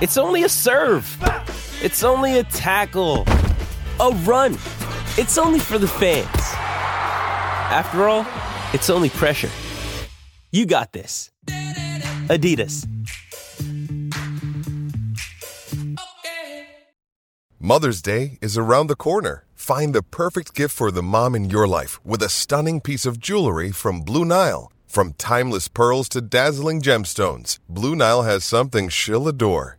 It's only a serve. It's only a tackle, a run. It's only for the fans. After all, it's only pressure. You got this. Adidas. Mother's Day is around the corner. Find the perfect gift for the mom in your life with a stunning piece of jewelry from Blue Nile. From timeless pearls to dazzling gemstones, Blue Nile has something she'll adore.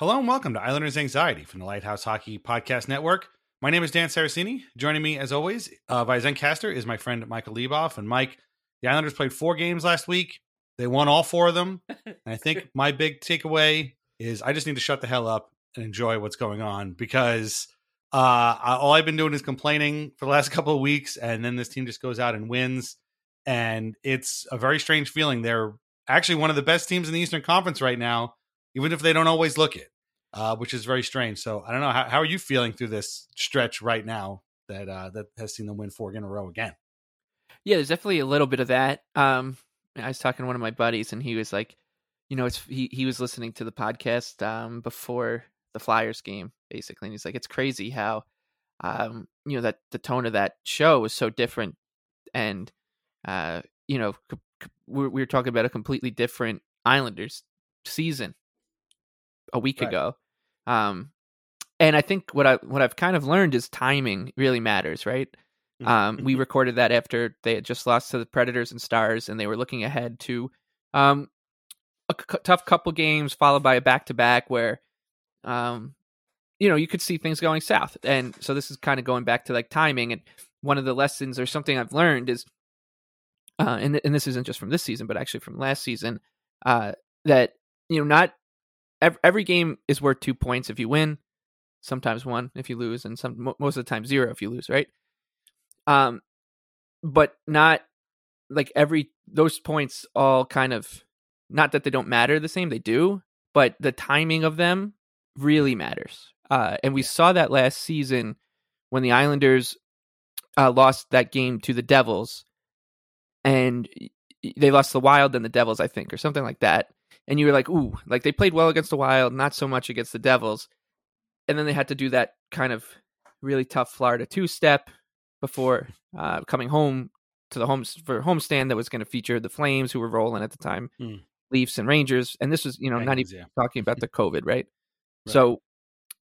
Hello and welcome to Islanders Anxiety from the Lighthouse Hockey Podcast Network. My name is Dan Saraceni. Joining me, as always, uh, by Zencastr is my friend Michael Leboff. And Mike, the Islanders played four games last week. They won all four of them. And I think my big takeaway is I just need to shut the hell up and enjoy what's going on because uh, all I've been doing is complaining for the last couple of weeks, and then this team just goes out and wins. And it's a very strange feeling. They're actually one of the best teams in the Eastern Conference right now even if they don't always look it, uh, which is very strange. So I don't know how, how are you feeling through this stretch right now that uh, that has seen them win four in a row again. Yeah, there's definitely a little bit of that. Um, I was talking to one of my buddies, and he was like, you know, it's he he was listening to the podcast um, before the Flyers game, basically, and he's like, it's crazy how, um, you know, that the tone of that show was so different, and uh, you know, we were talking about a completely different Islanders season a week Right. ago. Um, and I think what I what I've kind of learned is timing really matters, right? Mhm. Um, we recorded that after they had just lost to the Predators and Stars, and they were looking ahead to um, a c- tough couple games, followed by a back to back where, um, you know, you could see things going south. And so this is kind of going back to like timing. And one of the lessons or something I've learned is, uh, and th- and this isn't just from this season, but actually from last season, uh, that you know not every, every game is worth two points if you win, sometimes one if you lose, and some most of the time zero if you lose, right? Um, but not like every those points all kind of not that they don't matter the same, they do, but the timing of them really matters. Uh, and we saw that last season when the Islanders uh, lost that game to the Devils, and they lost the Wild and the Devils, I think, or something like that. And you were like, ooh, like they played well against the Wild, not so much against the Devils. And then they had to do that kind of really tough Florida two step before uh, coming home to the homes for homestand that was going to feature the Flames, who were rolling at the time, Hmm. Leafs and Rangers, and this was you know not even yeah. talking about the COVID, right? Right. So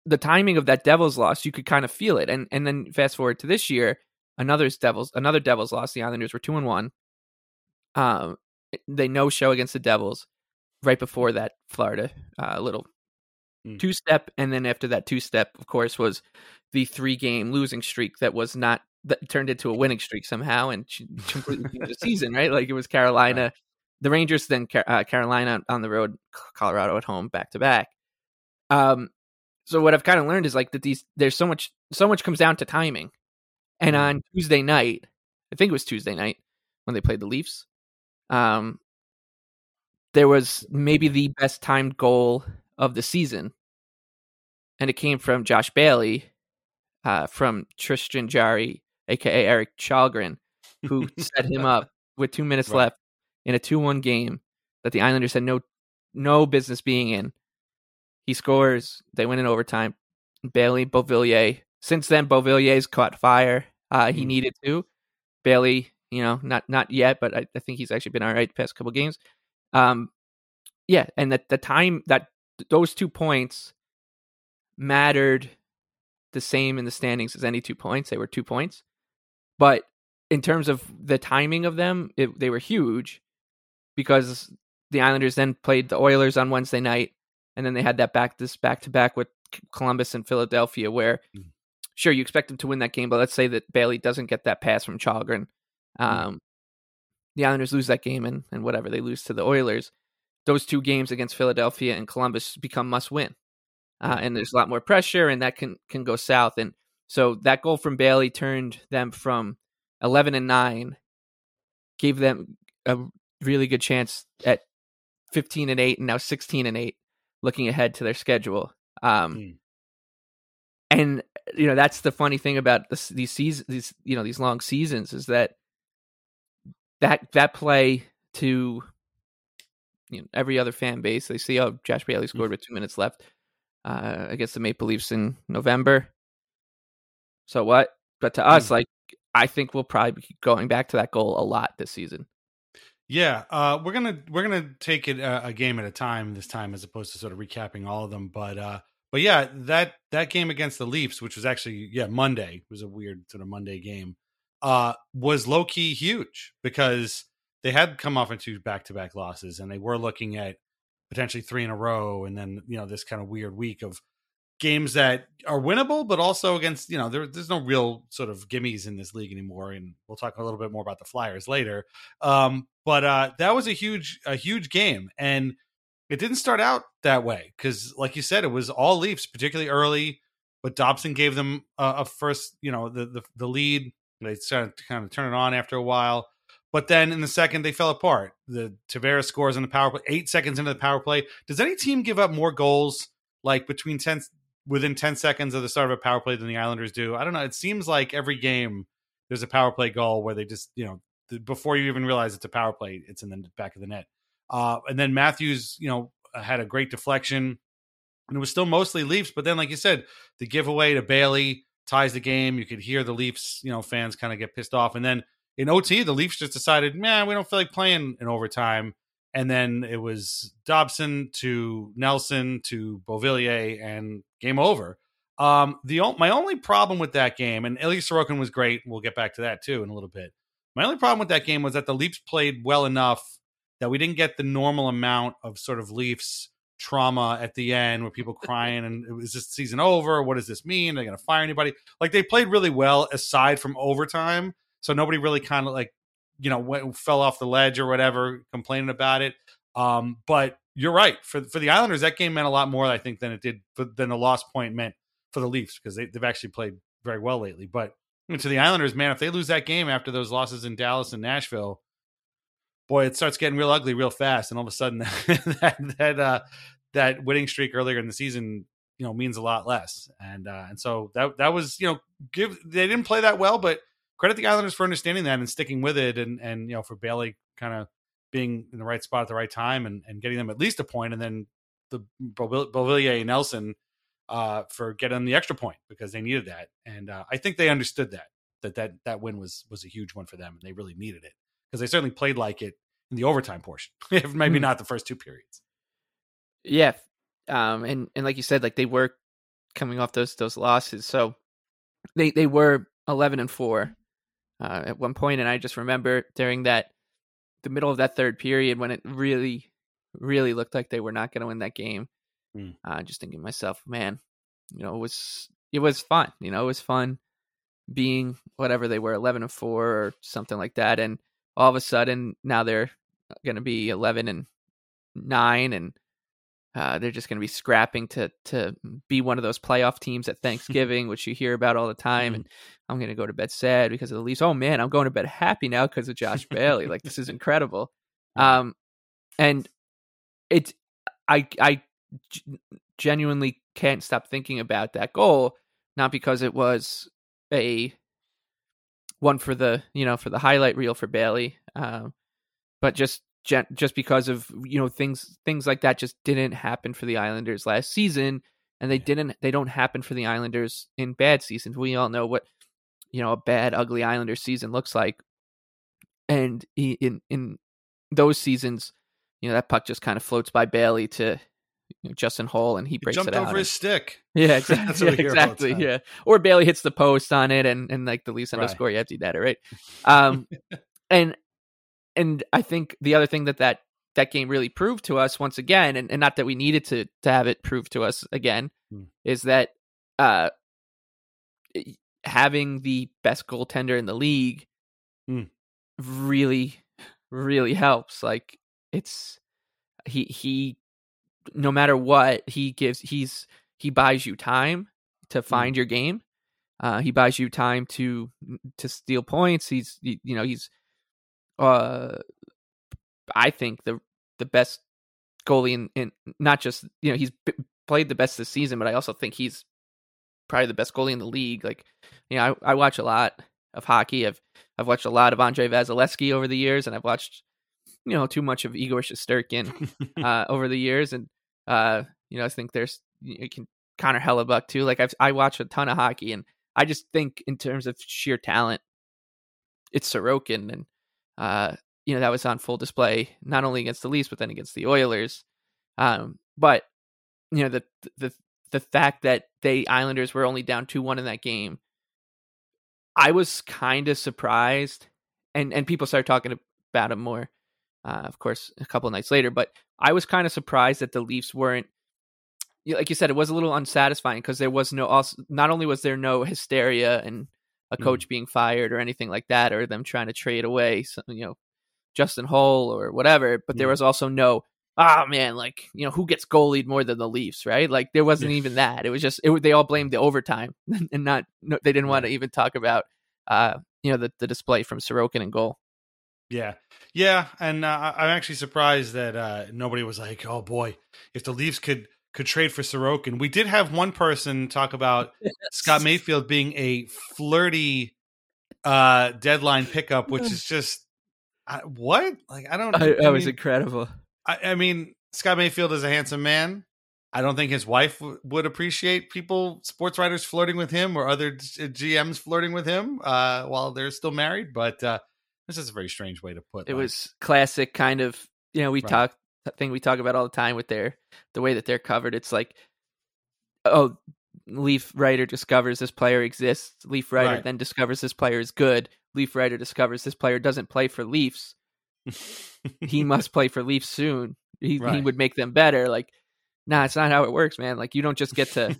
the timing of that Devils loss, you could kind of feel it, and and then fast forward to this year, another Devils, another Devils loss. The Islanders were two and one. Um, they no show against the Devils right before that Florida uh, little Hmm. two step, and then after that two step, of course, was the three game losing streak that was not that turned into a winning streak somehow and completely changed the season, right? Like it was Carolina, the Rangers, then uh, Carolina on the road, Colorado at home, back to back. Um, so what I've kind of learned is like that these there's so much so much comes down to timing, and on Tuesday night, I think it was Tuesday night when they played the Leafs. Um, there was maybe the best timed goal of the season, and it came from Josh Bailey, uh, from Tristan Jarry, aka Erik Källgren, who set him up with two minutes Right. left in a two-one game that the Islanders had no no business being in. He scores. They win in overtime. Bailey Beauvillier. Since then, Beauvillier's caught fire. Uh, he Mhm. needed to. Bailey, you know, not not yet, but I, I think he's actually been all right the past couple games. Um, yeah, and that the time that those two points mattered the same in the standings as any two points. They were two points, but in terms of the timing of them, it, they were huge because the Islanders then played the Oilers on Wednesday night, and then they had that back this back to back with Columbus and Philadelphia, where Mm. sure you expect them to win that game, but let's say that Bailey doesn't get that pass from Källgren. Um, the Islanders lose that game, and, and whatever they lose to the Oilers, those two games against Philadelphia and Columbus become must win, uh, and there's a lot more pressure, and that can can go south. And so that goal from Bailey turned them from eleven and nine, gave them a really good chance at fifteen and eight, and now sixteen and eight, looking ahead to their schedule. Um, Mm. and you know that's the funny thing about this, these seasons, these you know these long seasons is that that that play to you know, every other fan base. They see, oh, Josh Bailey scored with two minutes left uh, against the Maple Leafs in November. So what? But to us, like, I think we'll probably be going back to that goal a lot this season. Yeah, uh, we're gonna we're gonna take it uh, a game at a time this time, as opposed to sort of recapping all of them. But uh, but yeah, that that game against the Leafs, which was actually yeah Monday, was a weird sort of Monday game, uh, was low key huge because they had come off into back to back losses, and they were looking at potentially three in a row, and then you know this kind of weird week of games that are winnable, but also against you know there, there's no real sort of gimmies in this league anymore, and we'll talk a little bit more about the Flyers later. Um, but uh, that was a huge a huge game, and it didn't start out that way because, like you said, it was all Leafs, particularly early. But Dobson gave them a, a first, you know, the, the the lead. They started to kind of turn it on after a while. But then in the second, they fell apart. The Tavares scores in the power play, eight seconds into the power play. Does any team give up more goals like between ten within ten seconds of the start of a power play than the Islanders do? I don't know. It seems like every game there's a power play goal where they just you know the, before you even realize it's a power play, it's in the back of the net. Uh, and then Matthews, you know, had a great deflection, and it was still mostly Leafs. But then, like you said, the giveaway to Bailey ties the game. You could hear the Leafs, you know, fans kind of get pissed off. And then in OT, the Leafs just decided, man, we don't feel like playing in overtime. And then it was Dobson to Nelson to Beauvillier and game over. Um, the my only problem with that game, and Ilya Sorokin was great. We'll get back to that too in a little bit. My only problem with that game was that the Leafs played well enough that we didn't get the normal amount of sort of Leafs trauma at the end where people crying and is this season over? What does this mean? Are they going to fire anybody? Like they played really well aside from overtime. So nobody really kind of like, you know, went, fell off the ledge or whatever, complaining about it. Um, but you're right. For for the Islanders, that game meant a lot more, I think, than it did for, than the lost point meant for the Leafs because they, they've actually played very well lately. But to the Islanders, man, if they lose that game after those losses in Dallas and Nashville, boy, it starts getting real ugly real fast. And all of a sudden, that that uh, that winning streak earlier in the season, you know, means a lot less. And uh, and so that that was you know, give they didn't play that well, but credit the Islanders for understanding that and sticking with it, and and you know, for Bailey kind of being in the right spot at the right time and, and getting them at least a point, and then the Beauvillier and Nelson uh, for getting the extra point because they needed that, and uh, I think they understood that that that that win was was a huge one for them, and they really needed it because they certainly played like it in the overtime portion, if maybe Mm. not the first two periods. Yeah, um, and and like you said, like they were coming off those those losses, so they they were eleven and four uh, at one point, and I just remember during that the middle of that third period when it really really looked like they were not going to win that game. Mm. Uh, just thinking to myself, man, you know, it was it was fun. You know, it was fun being whatever they were, eleven and four or something like that, and all of a sudden now they're going to be eleven and nine, and uh, they're just going to be scrapping to to be one of those playoff teams at Thanksgiving, which you hear about all the time. And I'm going to go to bed sad because of the Leafs. Oh man, I'm going to bed happy now because of Josh Bailey. like this is incredible. Um, and it, I I g- genuinely can't stop thinking about that goal, not because it was a one for the you know for the highlight reel for Bailey, um, but just gen- just because of you know things things like that just didn't happen for the Islanders last season, and they didn't they don't happen for the Islanders in bad seasons. We all know what you know a bad ugly Islander season looks like, and he, in in those seasons, you know that puck just kind of floats by Bailey to you know, Justin Holl, and he He breaks jumped it out. over his stick. yeah, exactly. That's what yeah, hear all the exactly. Yeah. Or Bailey hits the post on it and, and like the Leafs end up you empty that, right? Um and and I think the other thing that that, that game really proved to us once again, and, and not that we needed to to have it proved to us again, Hmm. is that uh having the best goaltender in the league Hmm. really really helps. Like it's he he no matter what he gives he's he buys you time to find your game. Uh he buys you time to to steal points. He's you, you know he's uh i think the the best goalie in, in not just you know he's b- played the best this season but i also think he's probably the best goalie in the league. Like you know i, I watch a lot of hockey. I've i've watched a lot of Andrei Vasilevskiy over the years and i've watched you know too much of igor Shesterkin uh, over the years, and uh, you know, I think there's you can Connor Hellebuyck too. Like I've I watch a ton of hockey, and I just think in terms of sheer talent, it's Sorokin, and uh, you know that was on full display not only against the Leafs but then against the Oilers. Um, but you know the the the fact that they Islanders were only down two one in that game, I was kind of surprised, and and people started talking about it more uh, of course, a couple of nights later. But I was kind of surprised that the Leafs weren't, like you said, it was a little unsatisfying because there was no, also, not only was there no hysteria and a coach being fired or anything like that, or them trying to trade away, some, you know, Justin Holl or whatever, but there Mm. was also no, ah man, like you know, who gets goalied more than the Leafs, right? Like there wasn't even that. It was just it, they all blamed the overtime and not no, they didn't want to even talk about, uh, you know, the the display from Sorokin and goal. Yeah, yeah, and uh, I'm actually surprised that uh, nobody was like, "Oh boy, if the Leafs could could trade for Sorokin." We did have one person talk about Scott Mayfield being a flirty uh, deadline pickup, which is just I, what? Like, I don't. I, I that was incredible. I, I mean, Scott Mayfield is a handsome man. I don't think his wife w- would appreciate people, sports writers, flirting with him or other GMs flirting with him uh, while they're still married. But uh, this is a very strange way to put it like, was classic kind of you know we Right. talk thing we talk about all the time with their the way that they're covered. It's like oh leaf writer discovers this player exists leaf writer Right. then discovers this player is good leaf writer discovers this player doesn't play for leafs. He must play for leafs soon. He, he would make them better. Like nah it's not how it works man. Like you don't just get to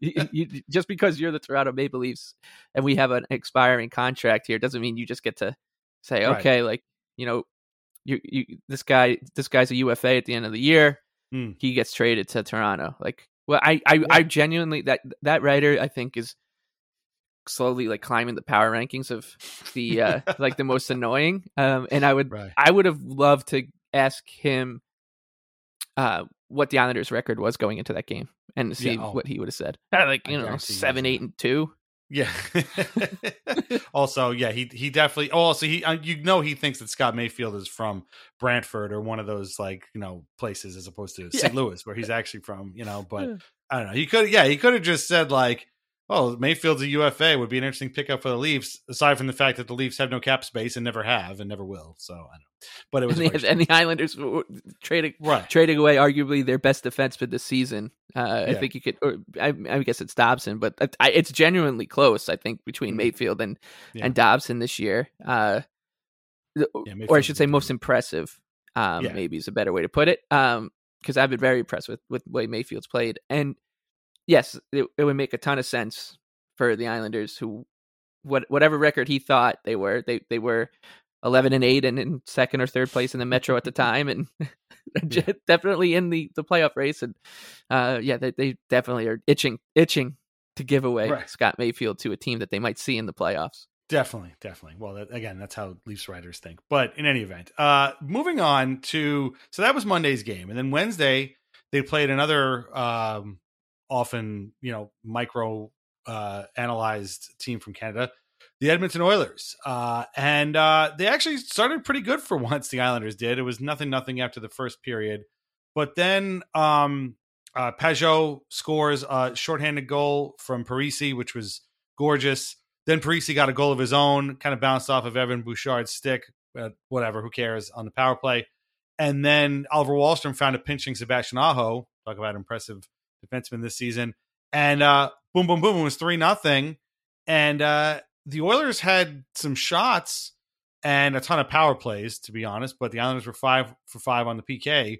you, you- just because you're the toronto maple leafs and we have an expiring contract here doesn't mean you just get to say Right. okay like you know you you this guy this guy's a UFA at the end of the year. Hmm. He gets traded to Toronto. Like, well, I I, I genuinely that that writer I think is slowly like climbing the power rankings of the uh like the most annoying. Um, and I would Right. I would have loved to ask him uh what the Islanders' record was going into that game and see Yeah, oh. what he would have said. Like I you know seven, eight, and two. Yeah. also, yeah, he he definitely. Oh, also he uh, you know he thinks that Scott Mayfield is from Brantford or one of those like you know places as opposed to St. Louis where he's actually from. You know, but I don't know. He could yeah he could have just said like. Oh, Mayfield's a UFA would be an interesting pickup for the Leafs. Aside from the fact that the Leafs have no cap space and never have and never will, so I don't. know. But it was And the, and the Islanders trading right. trading away arguably their best defenseman this season. Uh, I Yeah. think you could, or I, I guess it's Dobson, but I, I- it's genuinely close. I think between Mhm. Mayfield and Yeah. and Dobson this year, uh, Yeah, or I should say, most impressive. Um, maybe is a better way to put it. Um, because I've been very impressed with with the way Mayfield's played, and yes, it, it would make a ton of sense for the Islanders, who what whatever record he thought they were, they they were eleven and eight and in second or third place in the Metro at the time, and Yeah. definitely in the the playoff race, and uh, yeah, they they definitely are itching itching to give away Right. Scott Mayfield to a team that they might see in the playoffs. Definitely, definitely. Well, that, again, that's how Leafs writers think. But in any event, uh, moving on to so that was Monday's game, and then Wednesday they played another um, often you know micro uh, analyzed team from Canada, the Edmonton Oilers, uh, and uh, they actually started pretty good for once. The Islanders did. It was nothing, nothing after the first period, but then um, uh, Pageau scores a shorthanded goal from Parise, which was gorgeous. Then Parise got a goal of his own, kind of bounced off of Evan Bouchard's stick. Whatever, who cares on the power play. And then Oliver Wahlstrom found a pinching Sebastian Aho. Talk about impressive defenseman this season. And uh, boom, boom, boom. It was 3 nothing. And uh, the Oilers had some shots and a ton of power plays, to be honest. But the Islanders were five for five on the PK.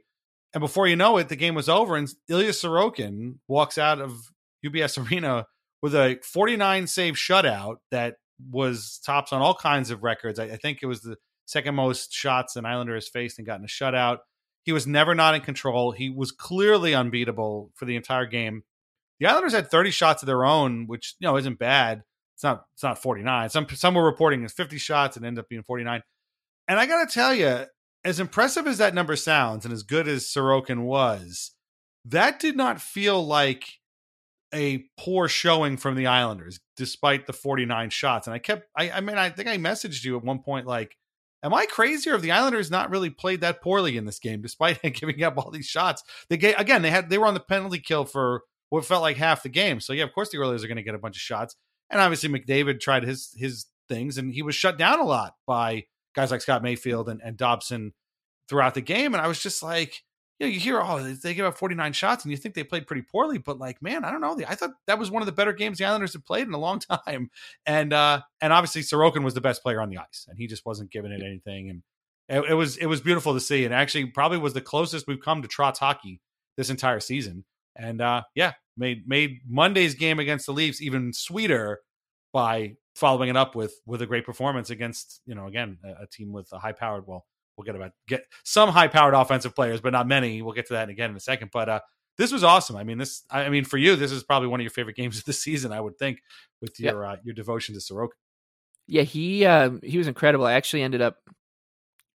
And before you know it, the game was over. And Ilya Sorokin walks out of UBS Arena with a 49 save shutout that was tops on all kinds of records. I, I think it was the second most shots an Islander has faced and gotten a shutout. He was never not in control. He was clearly unbeatable for the entire game. The Islanders had 30 shots of their own, which you know isn't bad. It's not it's not 49. Some some were reporting as 50 shots and ended up being 49. And I got to tell you, as impressive as that number sounds and as good as Sorokin was, that did not feel like a poor showing from the Islanders, despite the 49 shots. And I kept, I, I mean, I think I messaged you at one point, like, am I crazy or have the Islanders not really played that poorly in this game, despite giving up all these shots? They gave, again, they had, they were on the penalty kill for what felt like half the game. So yeah, of course the Oilers are going to get a bunch of shots. And obviously McDavid tried his, his things and he was shut down a lot by guys like Scott Mayfield and, and Dobson throughout the game. And I was just like, you know, you hear, oh, they give up 49 shots and you think they played pretty poorly, but like, man, I don't know. I thought that was one of the better games the Islanders have played in a long time. And, uh, and obviously Sorokin was the best player on the ice and he just wasn't giving it anything. And it, it was, it was beautiful to see. And actually probably was the closest we've come to Trotz hockey this entire season. And, uh, yeah, made, made Monday's game against the Leafs even sweeter by following it up with, with a great performance against, you know, again, a, a team with a high powered, well, we'll get about get some high powered offensive players, but not many. We'll get to that again in a second. But uh, this was awesome. I mean, this. I mean, for you, this is probably one of your favorite games of the season. I would think with your uh, your devotion to Sorokin. Yeah, he um, he was incredible. I actually ended up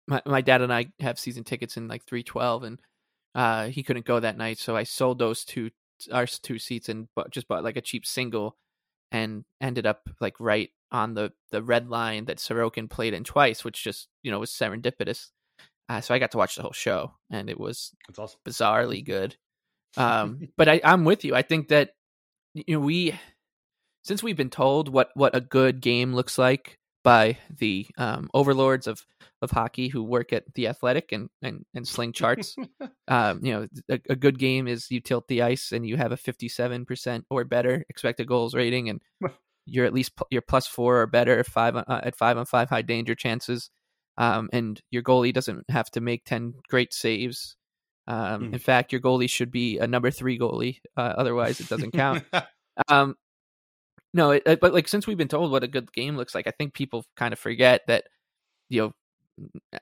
my my dad and I have season tickets in like three twelve, and uh, he couldn't go that night, so I sold those two our two seats and bought, just bought like a cheap single, and ended up like right on the the red line that Sorokin played in twice, which just you know was serendipitous. Uh, so I got to watch the whole show, and it was It's awesome. bizarrely good. Um, but I, I'm with you. I think that you know we, since we've been told what what a good game looks like by the um, overlords of of hockey who work at the Athletic and and, and sling charts, um, you know, a, a good game is you tilt the ice and you have a 57 percent or better expected goals rating, and you're at least you're plus four or better at five uh, at five on five high danger chances. Um, and your goalie doesn't have to make 10 great saves. Um, Mm. In fact, your goalie should be a number three goalie. Uh, otherwise, it doesn't count. um, no, it, it- but like since we've been told what a good game looks like, I think people kind of forget that you know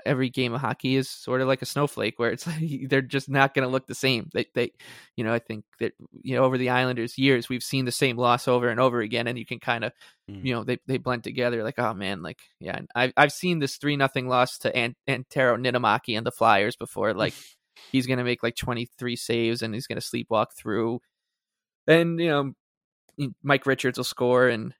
every game of hockey is sort of like a snowflake where it's like they're just not going to look the same. They, they, you know, I think that you know over the Islanders' years we've seen the same loss over and over again, and you can kind of Mm. you know they they blend together. Like oh man, like yeah, I've I've seen this three nothing loss to Ant- Antero Niittymäki and the Flyers before. Like he's going to make like twenty three saves and he's going to sleepwalk through, and you know Mike Richards will score and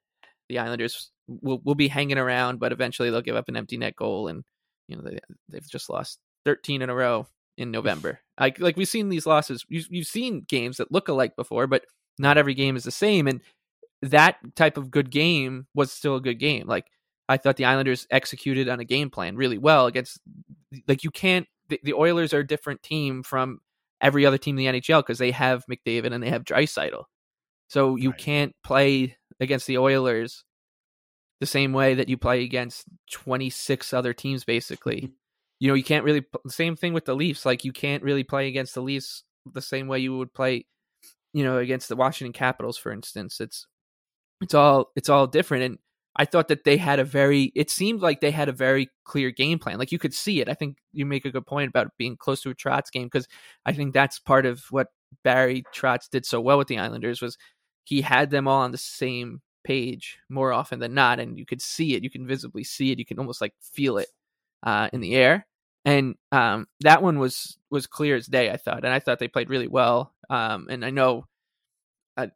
the Islanders will will be hanging around, but eventually they'll give up an empty net goal, and you know they they've just lost thirteen in a row in November. Like like we've seen these losses, you've, you've seen games that look alike before, but not every game is the same, and that type of good game was still a good game. Like I thought the Islanders executed on a game plan really well against. Like you can't. The, the Oilers are a different team from every other team in the NHL because they have McDavid and they have Draisaitl. So you Right. can't play against the Oilers the same way that you play against 26 other teams basically. you know, you can't really same thing with the Leafs, like you can't really play against the Leafs the same way you would play you know against the Washington Capitals for instance. It's it's all it's all different and I thought that they had a very it seemed like they had a very clear game plan. Like you could see it. I think you make a good point about being close to a Trotz game because I think that's part of what Barry Trotz did so well with the Islanders was he had them all on the same page more often than not, and you could see it. You can visibly see it. You can almost like feel it uh, in the air. And um, that one was was clear as day. I thought, and I thought they played really well. Um, and I know uh,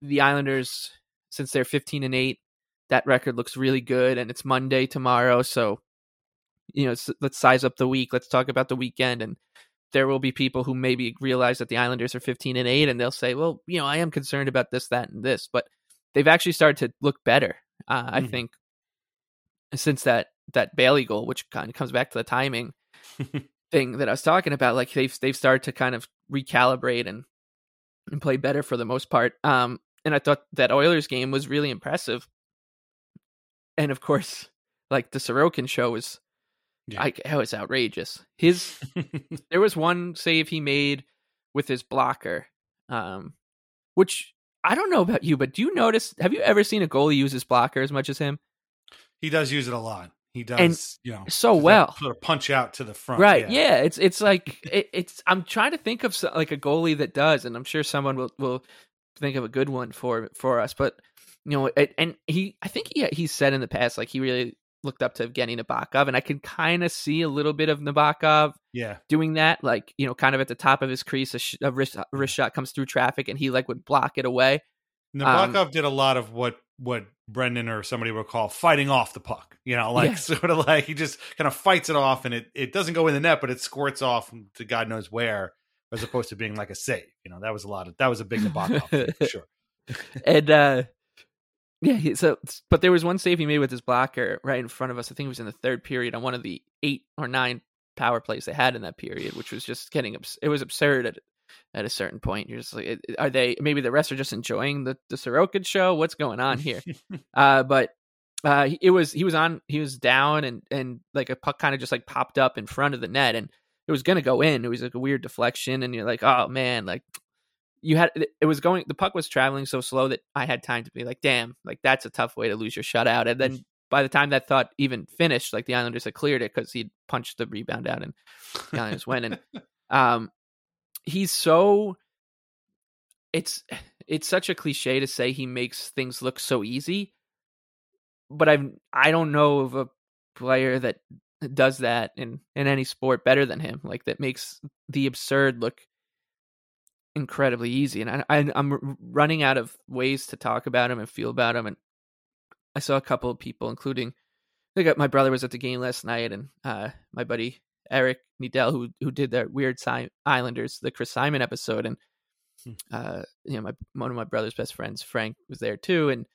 the Islanders, since they're fifteen and eight, that record looks really good. And it's Monday tomorrow, so you know, let's size up the week. Let's talk about the weekend and there will be people who maybe realize that the Islanders are 15 and 8 and they'll say, "Well, you know, I am concerned about this that and this." But they've actually started to look better. Uh, mm-hmm. I think since that that Bailey goal, which kind of comes back to the timing thing that I was talking about, like they've they've started to kind of recalibrate and and play better for the most part. Um, and I thought that Oilers game was really impressive. And of course, like the Sorokin show was yeah. I, that was outrageous. His there was one save he made with his blocker, um, which I don't know about you, but do you notice? Have you ever seen a goalie use his blocker as much as him? He does use it a lot. He does, and you know, so well. Sort of punch out to the front, right? Yeah, yeah it's it's like it, it's. I'm trying to think of some, like a goalie that does, and I'm sure someone will will think of a good one for for us. But you know, it, and he, I think he he said in the past like he really looked up to Evgeny Nabokov, and I can kind of see a little bit of Nabokov, yeah, doing that. Like you know, kind of at the top of his crease, a, sh- a, wrist, a wrist, shot comes through traffic, and he like would block it away. Nabokov um, did a lot of what what Brendan or somebody would call fighting off the puck. You know, like yeah. sort of like he just kind of fights it off, and it it doesn't go in the net, but it squirts off to God knows where, as opposed to being like a save. You know, that was a lot of that was a big Nabokov, sure. and uh yeah, so but there was one save he made with his blocker right in front of us. I think it was in the third period on one of the eight or nine power plays they had in that period, which was just getting it was absurd at at a certain point. You're just like, are they maybe the rest are just enjoying the the Sorokin show? What's going on here? uh, but uh, it was he was on he was down and and like a puck kind of just like popped up in front of the net and it was gonna go in. It was like a weird deflection and you're like, oh man, like you had it was going the puck was traveling so slow that I had time to be like, damn, like that's a tough way to lose your shutout. And then by the time that thought even finished, like the Islanders had cleared it because he'd punched the rebound out and the Islanders went. And um, he's so it's it's such a cliche to say he makes things look so easy, but I've I don't know of a player that does that in in any sport better than him. Like that makes the absurd look incredibly easy. And I, I, am running out of ways to talk about him and feel about him. And I saw a couple of people, including I think my brother was at the game last night, and uh, my buddy Eric Needell, who who did that weird si- Islanders, the Chris Simon episode, and hmm. uh, you know, my one of my brother's best friends, Frank, was there too, and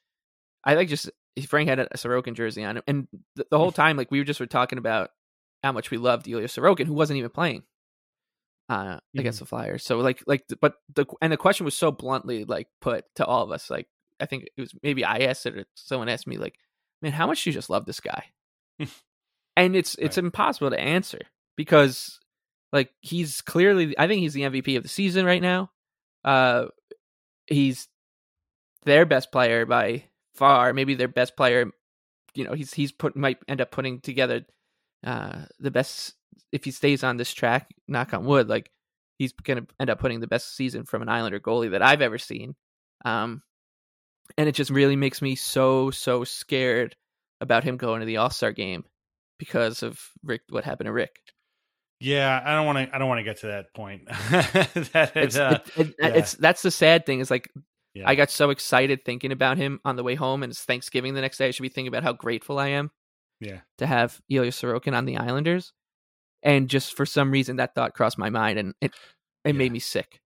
I like just Frank had a Sorokin jersey on him, and the, the whole hmm. time, like we were just were talking about how much we loved Ilya Sorokin, who wasn't even playing uh, mm-hmm. against the Flyers. So like like but the and the question was so bluntly like put to all of us. Like I think it was maybe I asked it or someone asked me like, man, how much do you just love this guy? and it's it's right. impossible to answer because like he's clearly I think he's the MVP of the season right now. Uh he's their best player by far, maybe their best player. You know, he's he's put might end up putting together uh the best if he stays on this track, knock on wood, like he's going to end up putting the best season from an Islander goalie that I've ever seen. Um, and it just really makes me so so scared about him going to the All Star game because of Rick. What happened to Rick? Yeah, I don't want to. I don't want to get to that point. that it's, uh, it, it, yeah. it's that's the sad thing. Is like yeah. I got so excited thinking about him on the way home, and it's Thanksgiving the next day. I should be thinking about how grateful I am. Yeah, to have Ilya Sorokin on the Islanders and just for some reason that thought crossed my mind and it it yeah. made me sick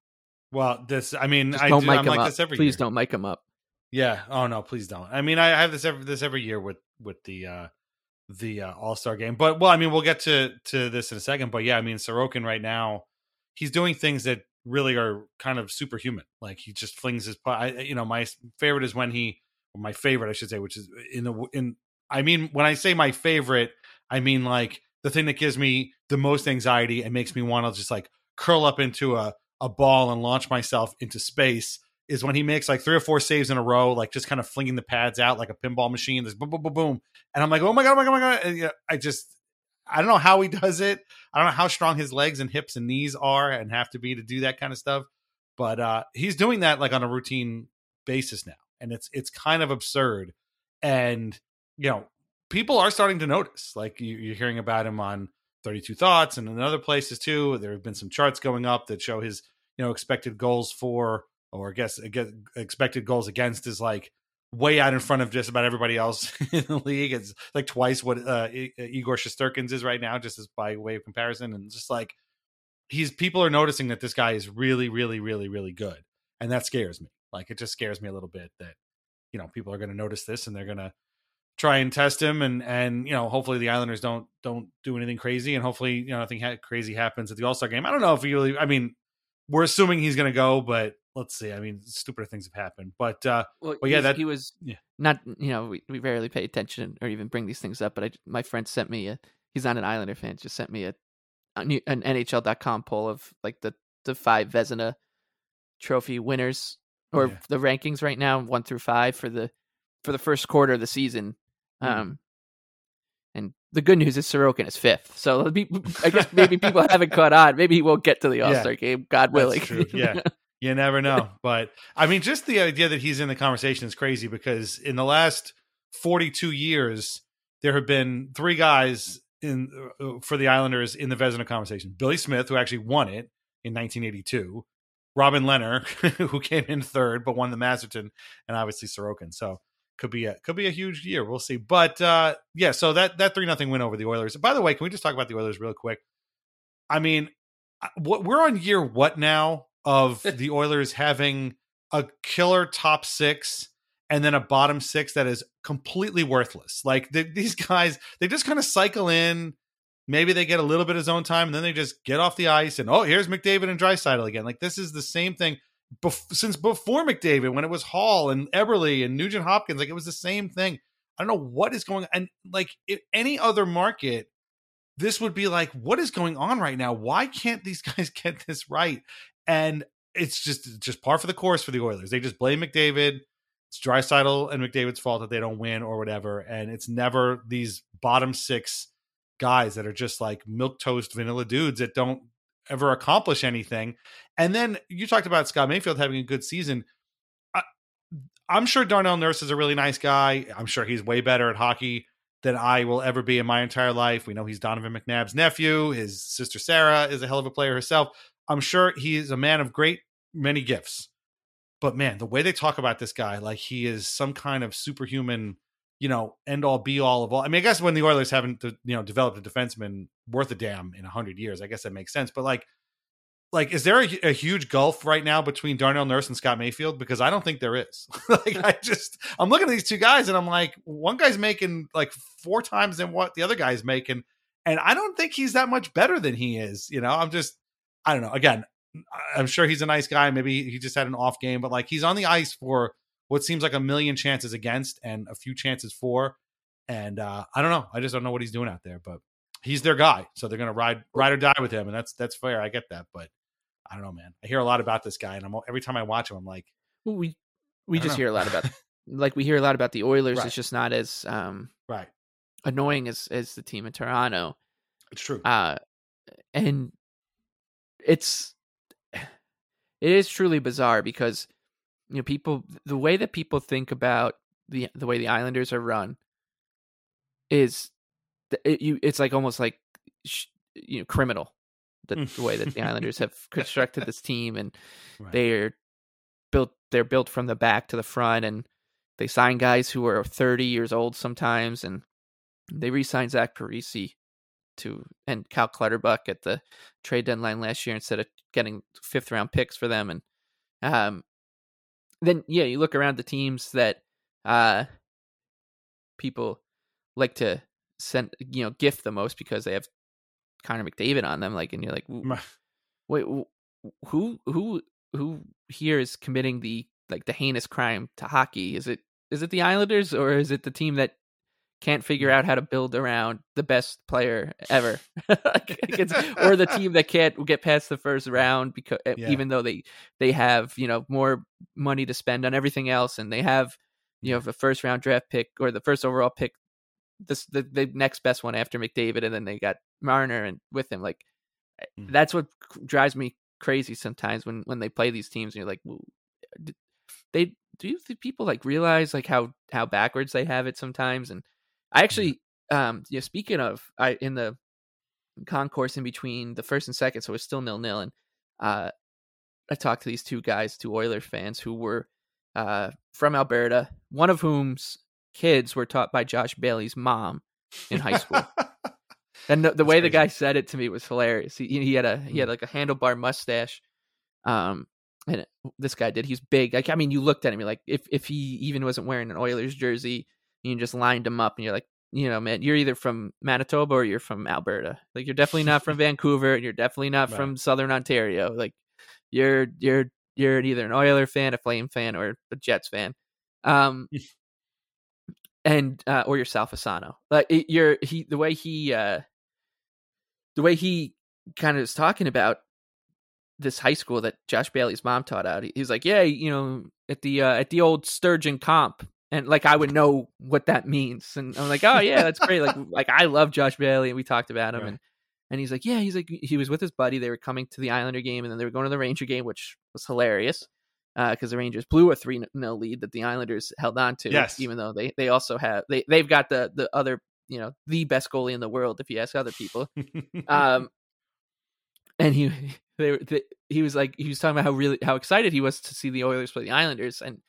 well this i mean just I don't do, mic I'm like up. this every please year. don't mic him up yeah oh no please don't i mean i have this every this every year with with the uh the uh, all-star game but well i mean we'll get to to this in a second but yeah i mean sorokin right now he's doing things that really are kind of superhuman like he just flings his I, you know my favorite is when he my favorite i should say which is in the in i mean when i say my favorite i mean like the thing that gives me the most anxiety and makes me want to just like curl up into a, a ball and launch myself into space is when he makes like three or four saves in a row, like just kind of flinging the pads out like a pinball machine. There's boom, boom, boom, boom, and I'm like, oh my god, oh my god, oh my god! And, you know, I just, I don't know how he does it. I don't know how strong his legs and hips and knees are and have to be to do that kind of stuff. But uh, he's doing that like on a routine basis now, and it's it's kind of absurd. And you know, people are starting to notice. Like you, you're hearing about him on 32 Thoughts and in other places too. There have been some charts going up that show his you know expected goals for or I guess expected goals against is like way out in front of just about everybody else in the league. It's like twice what uh, Igor Shesterkin's is right now, just as by way of comparison. And just like he's people are noticing that this guy is really, really, really, really good, and that scares me. Like it just scares me a little bit that you know people are going to notice this and they're going to try and test him and and you know hopefully the Islanders don't don't do anything crazy and hopefully you know nothing ha- crazy happens at the All Star game. I don't know if he really. I mean, we're assuming he's going to go, but let's see. I mean, stupider things have happened, but uh, well, but yeah, that he was yeah. not. You know, we, we rarely pay attention or even bring these things up. But I, my friend sent me a. He's not an Islander fan. Just sent me a, an NHL.com poll of like the the five Vezina Trophy winners or Yeah. the rankings right now, one through five for the for the first quarter of the season. Hmm. Um, and the good news is Sorokin is fifth. So be- I guess maybe people haven't caught on. Maybe he won't get to the All Star game. God willing. That's true. Yeah. You never know. But I mean, just the idea that he's in the conversation is crazy because in the last 42 years, there have been three guys in uh, for the Islanders in the Vezina conversation. Billy Smith, who actually won it in 1982, Robin Lehner, who came in third but won the Masterton, and obviously Sorokin. So could be a could be a huge year. We'll see. But uh yeah, so that that three nothing win over the Oilers. By the way, can we just talk about the Oilers real quick? I mean, what we're on year what now of the Oilers having a killer top six and then a bottom six that is completely worthless. Like the, these guys, they just kind of cycle in. Maybe they get a little bit of zone time, and then they just get off the ice, and oh, here's McDavid and Draisaitl again. Like this is the same thing bef- since before McDavid, when it was Hall and Eberle and Nugent Hopkins. Like it was the same thing. I don't know what is going on. and like if any other market, this would be like, what is going on right now? Why can't these guys get this right? And it's just just par for the course for the Oilers. They just blame McDavid. It's Draisaitl and McDavid's fault that they don't win or whatever. And it's never these bottom six guys that are just like milk toast vanilla dudes that don't ever accomplish anything. And then you talked about Scott Mayfield having a good season. I, I'm sure Darnell Nurse is a really nice guy. I'm sure he's way better at hockey than I will ever be in my entire life. We know he's Donovan McNabb's nephew. His sister Sarah is a hell of a player herself. I'm sure he's a man of great many gifts. But man, the way they talk about this guy, like he is some kind of superhuman, you know, end all be all of all. I mean, I guess when the Oilers haven't, you know, developed a defenseman worth a damn in a hundred years, I guess that makes sense. But like, like, is there a, a huge gulf right now between Darnell Nurse and Scott Mayfield? Because I don't think there is. like, I just, I'm looking at these two guys and I'm like, one guy's making like four times than what the other guy's making, and I don't think he's that much better than he is. You know, I'm just, I don't know. Again, I'm sure he's a nice guy. Maybe he just had an off game, but like he's on the ice for what seems like a million chances against and a few chances for. And uh, I don't know. I just don't know what he's doing out there, but he's their guy. So they're gonna ride ride or die with him, and that's that's fair. I get that, but I don't know, man. I hear a lot about this guy, and I'm every time I watch him, I'm like, Well, we we just know. hear a lot about like we hear a lot about the Oilers. Right. It's just not as um right, annoying as as the team in Toronto. it's true. Uh and it's it is truly bizarre because you know people the way that people think about the the way the Islanders are run is it, you it's like almost like sh- you know criminal the, the way that the Islanders have constructed this team and Right. they're built they're built from the back to the front and they sign guys who are 30 years old sometimes and they re-signed Zach Parise to and Cal Clutterbuck at the trade deadline last year instead of getting fifth round picks for them and um then yeah you look around the teams that uh people like to send you know gift the most because they have Connor McDavid on them like and you're like wait who who who here is committing the like the heinous crime to hockey? Is it is it the Islanders or is it the team that can't figure out how to build around the best player ever, Like, it's- or the team that can't get past the first round because Yeah. even though they they have you know more money to spend on everything else, and they have you know the first round draft pick or the first overall pick, this the, the next best one after McDavid, and then they got Marner and with him like Mhm. that's what drives me crazy sometimes when when they play these teams and you're like well, they do people like realize like how how backwards they have it sometimes and i actually um you know speaking of i in the concourse in between the first and second so it's still nil nil and uh i talked to these two guys two oiler fans who were uh from alberta one of whom's kids were taught by josh bailey's mom in high school and the, the way the guy said it to me was hilarious. He, he had a he had like a handlebar mustache, um, and it- this guy did. He's big. Like I mean, you looked at him, like, if if he even wasn't wearing an Oilers jersey, you just lined them up, and you're like, you know, man, you're either from Manitoba or you're from Alberta. Like you're definitely not from Vancouver, and you're definitely not Right. from Southern Ontario. Like you're you're you're either an Oiler fan, a Flame fan, or a Jets fan. Um, and uh, or you're Sal Fasano. Like it, you're he the way he uh the way he kind of is talking about this high school that Josh Bailey's mom taught out. he- He's like, yeah, you know, at the uh, at the old Sturgeon comp, and like I would know what that means, and I'm like, oh yeah, that's great. Like like I love Josh Bailey, and we talked about him, Right. and and he's like, yeah, he's like he was with his buddy. They were coming to the Islander game, and then they were going to the Ranger game, which was hilarious because the Rangers blew a three 0 lead that the Islanders held on to. Yes. even though they they also have they they've got the the other you know the best goalie in the world if you ask other people. Um, and he they, they he was like he was talking about how really how excited he was to see the Oilers play the Islanders, and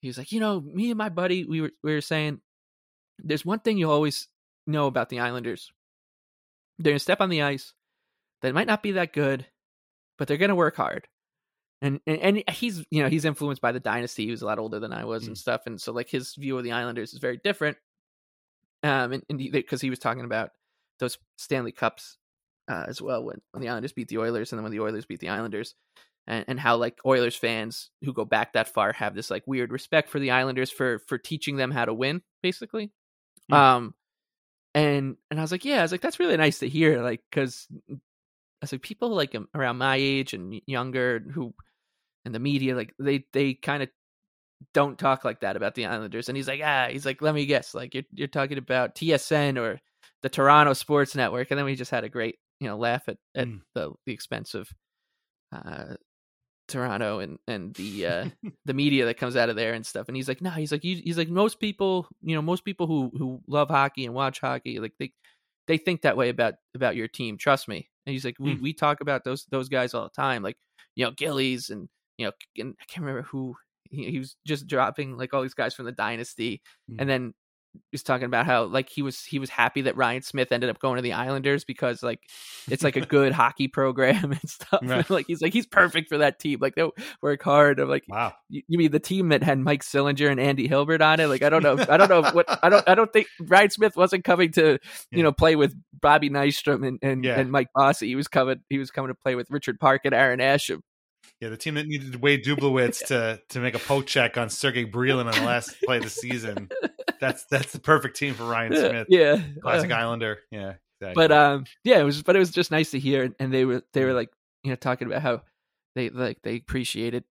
he was like, you know, me and my buddy we were we were saying there's one thing you always know about the Islanders. They're gonna step on the ice. They might not be that good, but they're gonna work hard. And, and and he's you know he's influenced by the dynasty. He was a lot older than I was and stuff, and so like his view of the Islanders is very different. Um, and because he was talking about those Stanley Cups uh, as well when, when the Islanders beat the Oilers and then when the Oilers beat the Islanders and, and how like Oilers fans who go back that far have this like weird respect for the Islanders for for teaching them how to win basically Hmm. um and and I was like yeah I was like that's really nice to hear like cuz I was like people like um, around my age and younger who in the media like they they kind of don't talk like that about the Islanders and he's like ah he's like let me guess like you're you're talking about TSN or the Toronto Sports Network and then we just had a great you know laugh at at Mm. the the expense of uh Toronto and and the uh the media that comes out of there and stuff and he's like no he's like you, he's like most people you know most people who who love hockey and watch hockey like they they think that way about about your team trust me and he's like we Mm. we talk about those those guys all the time like you know Gillies and you know and I can't remember who he, he was just dropping like all these guys from the dynasty Mm. and then he's talking about how like he was he was happy that Ryan Smyth ended up going to the Islanders because like it's like a good hockey program and stuff. Right. like he's like he's perfect for that team. Like they work hard. I'm like wow. you, you mean the team that had Mike Sillinger and Andy Hilbert on it? Like I don't know. I don't know what I don't I don't think Ryan Smyth wasn't coming to you know play with Bobby Nystrom and and, Yeah. and Mike Bossy. He was coming he was coming to play with Richard Park and Aaron Asham. Yeah, the team that needed Wade Dubielewicz to to make a poke check on Sergei Brylin on the last play of the season. That's that's the perfect team for Ryan Smyth, Yeah, classic Uh, Islander. Yeah, exactly. but um yeah it was but it was just nice to hear and they were they were like you know talking about how they like they appreciated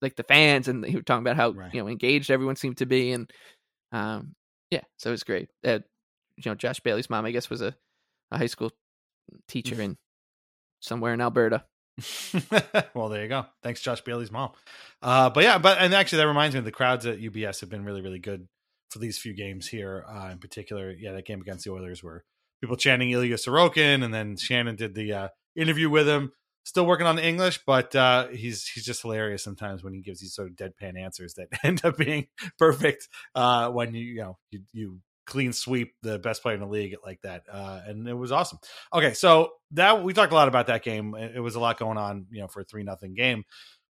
like the fans and they were talking about how Right. you know engaged everyone seemed to be and um yeah so it was great uh, you know josh bailey's mom i guess was a, a high school teacher in somewhere in alberta well, there you go. Thanks, Josh Bailey's mom. Uh, but yeah, but and actually that reminds me, the crowds at UBS have been really, really good for these few games here. Uh, in particular, yeah, that game against the Oilers where people chanting Ilya Sorokin, and then Shannon did the uh, interview with him. Still working on the English, but uh, he's he's just hilarious sometimes when he gives these sort of deadpan answers that end up being perfect uh, when you you know you, you clean sweep the best player in the league like that, uh, and it was awesome. Okay, so that we talked a lot about that game. It, was a lot going on, you know, for a three nothing game.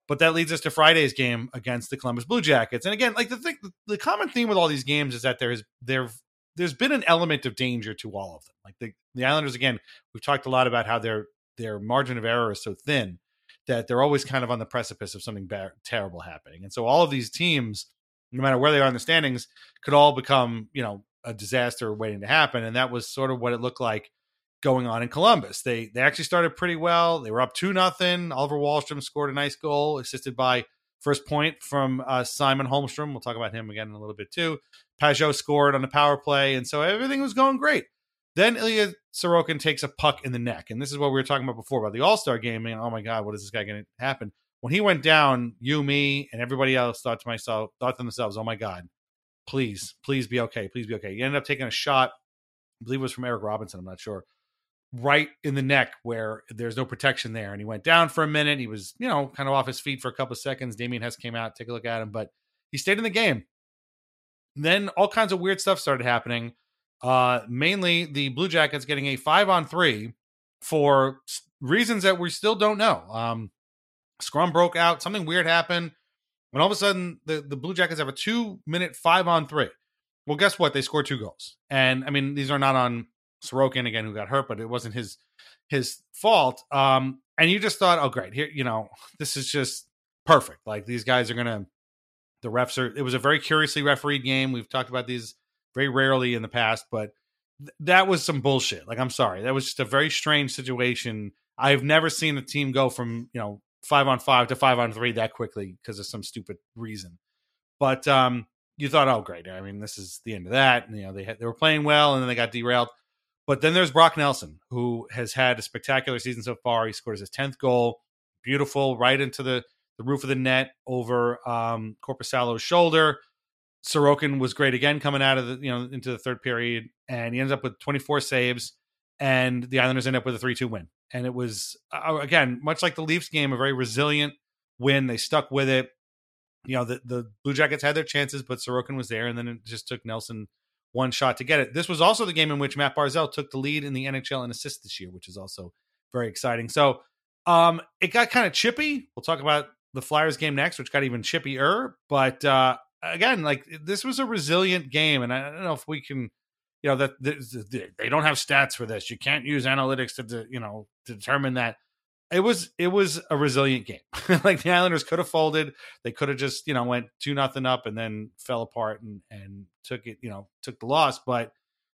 But that leads us to Friday's game against the Columbus Blue Jackets. And again, like the thing, the common theme with all these games is that there's there there's been an element of danger to all of them. Like the the Islanders, again, we've talked a lot about how their their margin of error is so thin that they're always kind of on the precipice of something terrible happening. And so all of these teams, no matter where they are in the standings, could all become, you know, a disaster waiting to happen, and that was sort of what it looked like going on in Columbus. They they actually started pretty well. They were up two nothing. Oliver Wahlstrom scored a nice goal, assisted by first point from uh, Simon Holmstrom. We'll talk about him again in a little bit too. Pageau scored on the power play, and so everything was going great. Then Ilya Sorokin takes a puck in the neck, and this is what we were talking about before about the All Star game. And oh my God, what is this guy going to happen? When he went down, you, me, and everybody else thought to myself, thought to themselves, "Oh my God, please, please be okay, please be okay." He ended up taking a shot. I believe it was from Eric Robinson. I'm not sure. Right in the neck where there's no protection there, and he went down for a minute. He was, you know, kind of off his feet for a couple of seconds. Damien Hess came out, take a look at him, but he stayed in the game. Then all kinds of weird stuff started happening uh, mainly the Blue Jackets getting a five on three for reasons that we still don't know. Um, scrum broke out, something weird happened. When all of a sudden the, the Blue Jackets have a two minute five on three. Well, guess what? They scored two goals. And I mean, these are not on Sorokin again, who got hurt, but it wasn't his his fault. Um, and you just thought, oh great, here, you know, this is just perfect. Like these guys are gonna the refs are it was a very curiously refereed game. We've talked about these very rarely in the past, but th- that was some bullshit. Like I'm sorry, that was just a very strange situation. I've never seen a team go from you know five on five to five on three that quickly because of some stupid reason. But um, you thought, oh great, I mean this is the end of that. And, you know they had, they were playing well, and then they got derailed. But then there's Brock Nelson, who has had a spectacular season so far. He scores his tenth goal, beautiful, right into the the roof of the net over um, Korpisalo's shoulder. Sorokin was great again coming out of the you know into the third period, and he ends up with 24 saves, and the Islanders end up with a 3-2 win. And it was uh, again much like the Leafs game, a very resilient win. They stuck with it. You know the the Blue Jackets had their chances, but Sorokin was there, and then it just took Nelson one shot to get it. This was also the game in which Matt Barzal took the lead in the NHL in assists this year, which is also very exciting. So um, it got kind of chippy. We'll talk about the Flyers game next, which got even chippier. But uh, again, like this was a resilient game, and I don't know if we can, you know, that they don't have stats for this. You can't use analytics to, you know, determine that. It was it was a resilient game. like the Islanders could have folded, they could have just you know went two nothing up and then fell apart and and took it you know took the loss. But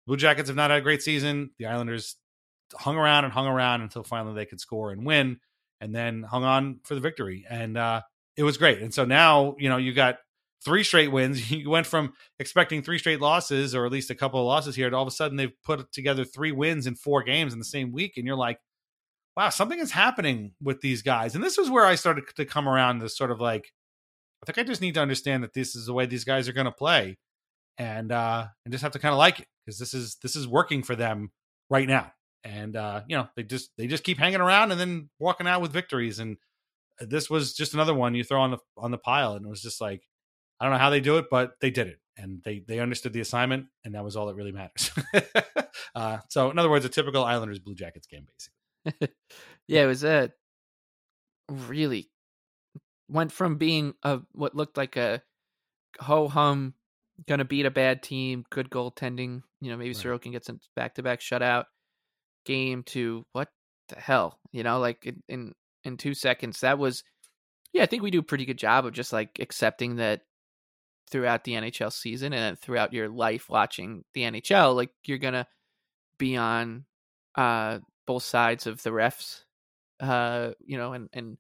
Blue Jackets have not had a great season. The Islanders hung around and hung around until finally they could score and win, and then hung on for the victory. And uh, it was great. And so now you know you got three straight wins. You went from expecting three straight losses, or at least a couple of losses here, to all of a sudden they've put together three wins in four games in the same week, and you're like, wow, something is happening with these guys. And this was where I started to come around this sort of like, I think I just need to understand that this is the way these guys are going to play, and uh, and just have to kind of like it because this is this is working for them right now. And uh, you know, they just they just keep hanging around and then walking out with victories. And this was just another one you throw on the on the pile, and it was just like I don't know how they do it, but they did it, and they they understood the assignment, and that was all that really matters. uh, so, in other words, a typical Islanders Blue Jackets game, basically. yeah, it was a really went from being a what looked like a ho hum, gonna beat a bad team, good goaltending. You know, maybe right. Sorokin gets some back to back shutout game to what the hell? You know, like in, in in two seconds. That was yeah, I think we do a pretty good job of just like accepting that throughout the NHL season and throughout your life watching the NHL, like you're gonna be on uh both sides of the refs. Uh, you know, and and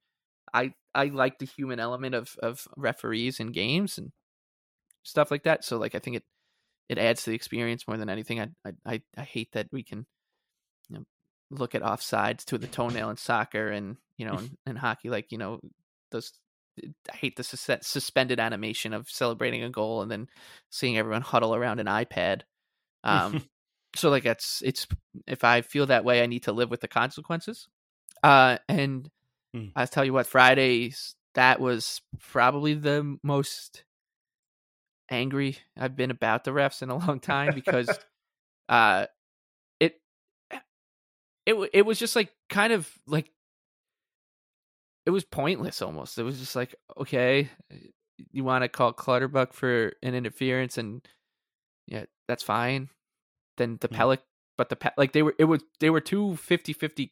I I like the human element of of referees and games and stuff like that. So like I think it it adds to the experience more than anything. I I I hate that we can you know look at offsides to the toenail in soccer and you know in, in hockey like you know those I hate the sus- suspended animation of celebrating a goal and then seeing everyone huddle around an iPad. Um, so like it's it's if I feel that way, I need to live with the consequences. Uh, and mm. I'll tell you what, Fridays that was probably the most angry I've been about the refs in a long time because uh, it it it was just like kind of like it was pointless almost. It was just like, okay, you want to call Clutterbuck for an interference, and yeah, that's fine. Then the yeah. but the like they were it was they were two 50-50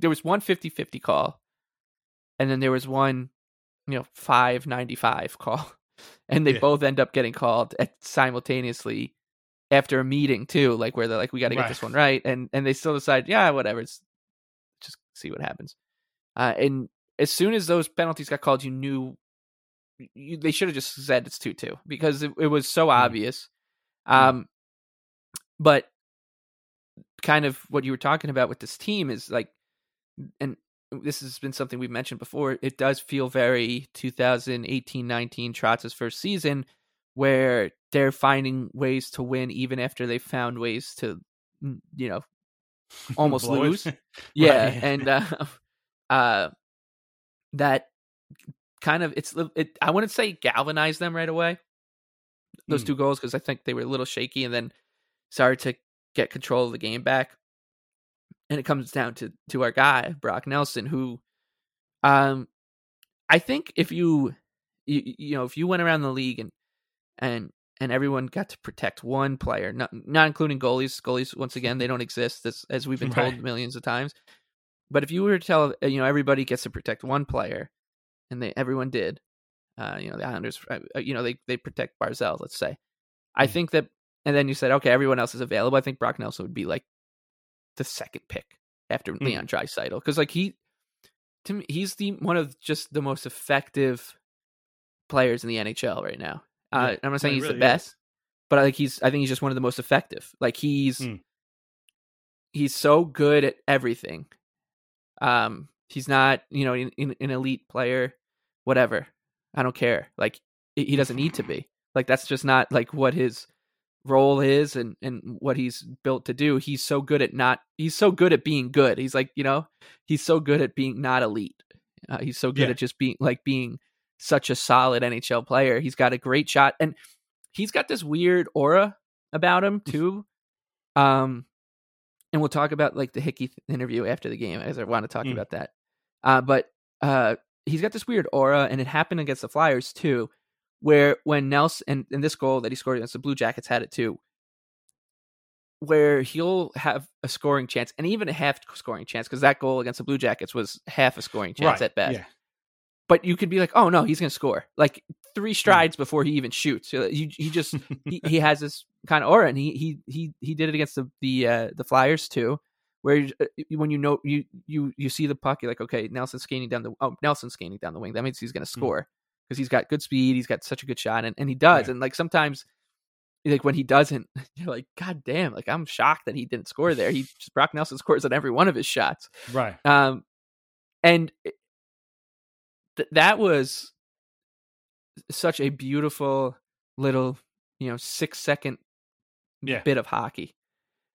There was one 50-50 call, and then there was one, you know, five ninety five call, and they yeah. both end up getting called at simultaneously, after a meeting too, like where they're like, we got to get Right. this one right, and and they still decide, yeah, whatever, it's just see what happens. Uh, and as soon as those penalties got called, you knew you, they should have just said it's two two because it, it was so obvious. Um, but kind of what you were talking about with this team is like, and this has been something we've mentioned before. It does feel very 2018-19 Trotz's first season, where they're finding ways to win even after they found ways to, mm, you know, almost lose. Yeah, Right. and uh, uh, that kind of it's it. I wouldn't say galvanized them right away. Those Mm. two goals because I think they were a little shaky, and then started to get control of the game back. And it comes down to to our guy Brock Nelson, who, um, I think if you, you you know if you went around the league and and and everyone got to protect one player, not not including goalies. Goalies once again they don't exist as as we've been told Right. millions of times. But if you were to tell uh, you know everybody gets to protect one player, and they everyone did, uh, you know the Islanders, uh, uh, you know they they protect Barzal. Let's say, I Mm. think that, and then you said okay, everyone else is available. I think Brock Nelson would be like the second pick after Mm. Leon Draisaitl because like he to me he's the one of just the most effective players in the NHL right now. Uh, Yeah. I'm not saying he he's really the is. best, but I think he's I think he's just one of the most effective. Like he's Mm. he's so good at everything. Um, he's not you know an, an an elite player, whatever. I don't care. Like he doesn't need to be. Like that's just not like what his role is and and what he's built to do. He's so good at not. He's so good at being good. He's like you know he's so good at being not elite. Uh, he's so good Yeah. at just being like being such a solid NHL player. He's got a great shot and he's got this weird aura about him too. Um, and we'll talk about like the Hickey interview after the game, as I want to talk Mm. about that. Uh, but uh, he's got this weird aura, and it happened against the Flyers too, where when Nelson and, and this goal that he scored against the Blue Jackets had it too, where he'll have a scoring chance and even a half scoring chance because that goal against the Blue Jackets was half a scoring chance right. at best Yeah. but you could be like, oh no, he's going to score like three strides before he even shoots. He he just he, he has this kind of aura, and he he he he did it against the the uh, the Flyers too, where you- uh, when you know you you you see the puck, you're like, okay, Nelson's skating down the oh Nelson's skating down the wing. That means he's going to score because he's got good speed, he's got such a good shot, and and he does. Yeah. And like sometimes. Like when he doesn't, you're like, God damn! Like I'm shocked that he didn't score there. He just Brock Nelson scores on every one of his shots. Right. Um, and th- that was such a beautiful little, you know, six second Yeah. bit of hockey.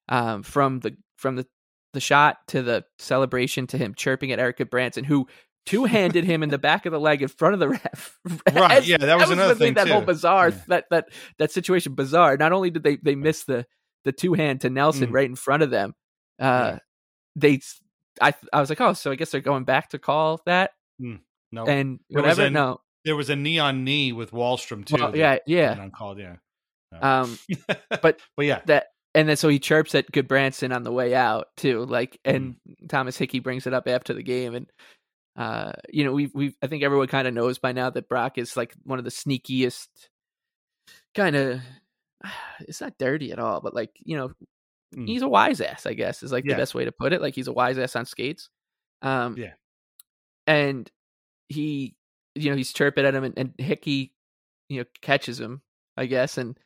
Um, from the from the the shot to the celebration to him chirping at Erik Gudbranson, who two handed him in the back of the leg in front of the ref. Right, As- yeah, that was another the thing, That whole bizarre Yeah. that that that situation bizarre. Not only did they they miss the the two hand to Nelson Mm. right in front of them, uh, they I I was like, oh, so I guess they're going back to call that No. and whatever. a- no, there was a knee on knee with Wahlstrom too. Well, yeah, yeah. went Uncalled. Yeah. No. Um, but but yeah. that and then so he chirps at Gudbranson on the way out too. Like, and Thomas Hickey brings it up after the game, and uh, you know, we've we've I think everyone kind of knows by now that Brock is like one of the sneakiest, kind of. It's not dirty at all, but like you know, Mm. he's a wise ass. I guess is like Yeah. the best way to put it. Like he's a wise ass on skates. Um, Yeah. and he, you know, he's chirping at him, and, and Hickey, you know, catches him, I guess, and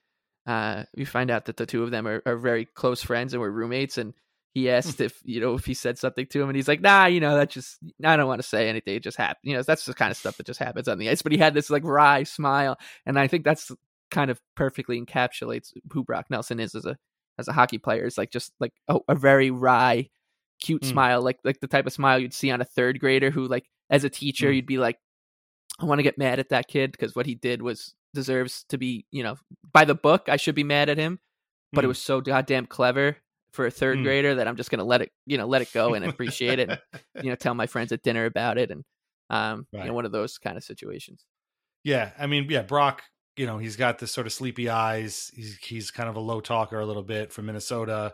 uh, we find out that the two of them are, are very close friends and were roommates. And he asked if you know if he said something to him, and he's like, "Nah, you know, that just I don't want to say anything. It just happened. You know, that's the kind of stuff that just happens on the ice." But he had this like wry smile, and I think that's kind of perfectly encapsulates who Brock Nelson is as a as a hockey player. It's like just like a, a very wry, cute Mm. smile, like like the type of smile you'd see on a third grader who like as a teacher Mm. you'd be like, I want to get mad at that kid because what he did was deserves to be you know by the book. I should be mad at him, but it Mm. was so goddamn clever for a third Mm. grader that I'm just gonna let it you know let it go and appreciate it. And, you know, tell my friends at dinner about it and um you know one of those kind of situations. Yeah, I mean, yeah, Brock. You know, he's got this sort of sleepy eyes. He's he's kind of a low talker a little bit from Minnesota.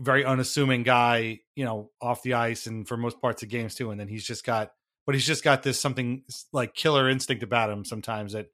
Very unassuming guy. You know, off the ice and for most parts of games too. And then he's just got, but he's just got this something like killer instinct about him. Sometimes that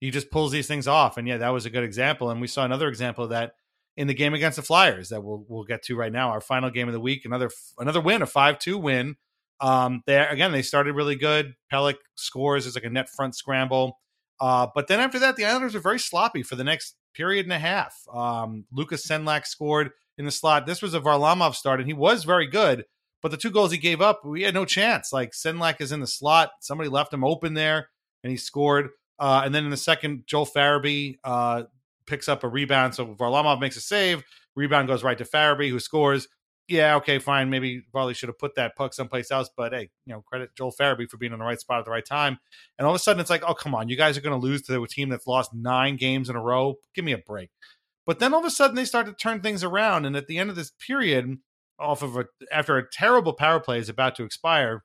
he just pulls these things off. And yeah, that was a good example. And we saw another example of that in the game against the Flyers that we'll we'll get to right now. Our final game of the week, another another win, a five two win. Um, again they started really good. Pelech scores as like a net front scramble, uh, but then after that the Islanders were very sloppy for the next period and a half. Um, Lukas Sedlak scored in the slot. This was a Varlamov start, and he was very good. But the two goals he gave up, we had no chance. Like Senlak is in the slot, somebody left him open there, and he scored. Uh, and then in the second, Joel Farabee uh, picks up a rebound. So Varlamov makes a save. Rebound goes right to Farabee, who scores. Yeah, okay, fine. Maybe Varley should have put that puck someplace else, but hey, you know, credit Joel Farabee for being in the right spot at the right time. And all of a sudden, it's like, oh, come on, you guys are going to lose to a team that's lost nine games in a row. Give me a break. But then all of a sudden, they start to turn things around. And at the end of this period, off of a after a terrible power play is about to expire,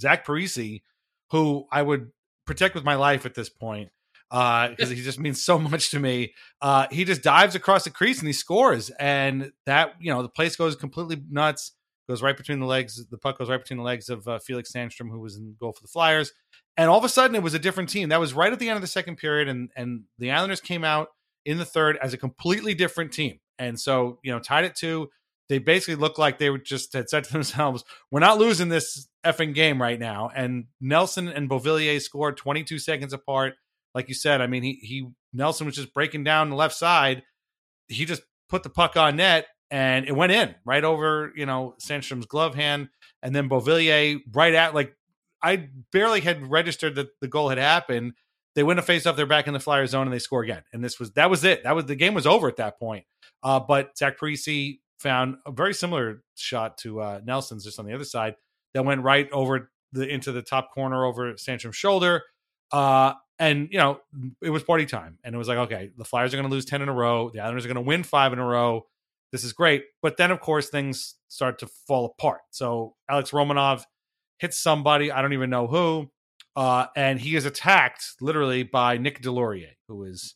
Zach Parise, who I would protect with my life at this point, because uh, he just means so much to me. Uh, he just dives across the crease and he scores, and that you know the place goes completely nuts. Goes right between the legs. The puck goes right between the legs of uh, Felix Sandstrom, who was in goal for the Flyers. And all of a sudden, it was a different team. That was right at the end of the second period, and and the Islanders came out in the third as a completely different team. And so, you know, tied it two they basically looked like they were just had said to themselves, "We're not losing this effing game right now." And Nelson and Beauvillier scored 22 seconds apart. Like you said, I mean, he he Nelson was just breaking down the left side. He just put the puck on net and it went in right over you know Sandstrom's glove hand, and then Beauvillier right at like I barely had registered that the goal had happened. They win a face off, they're back in the Flyer zone, and they score again. And this was that was it. That was the game was over at that point. Uh, but Zach Parise found a very similar shot to uh, Nelson's just on the other side that went right over the into the top corner over Sandstrom's shoulder. Uh, and you know it was party time, and it was like, okay, the Flyers are going to lose ten in a row. The Islanders are going to win five in a row. This is great, but then of course things start to fall apart. So Alex Romanov hits somebody, I don't even know who, uh, and he is attacked literally by Nick Deslauriers, who is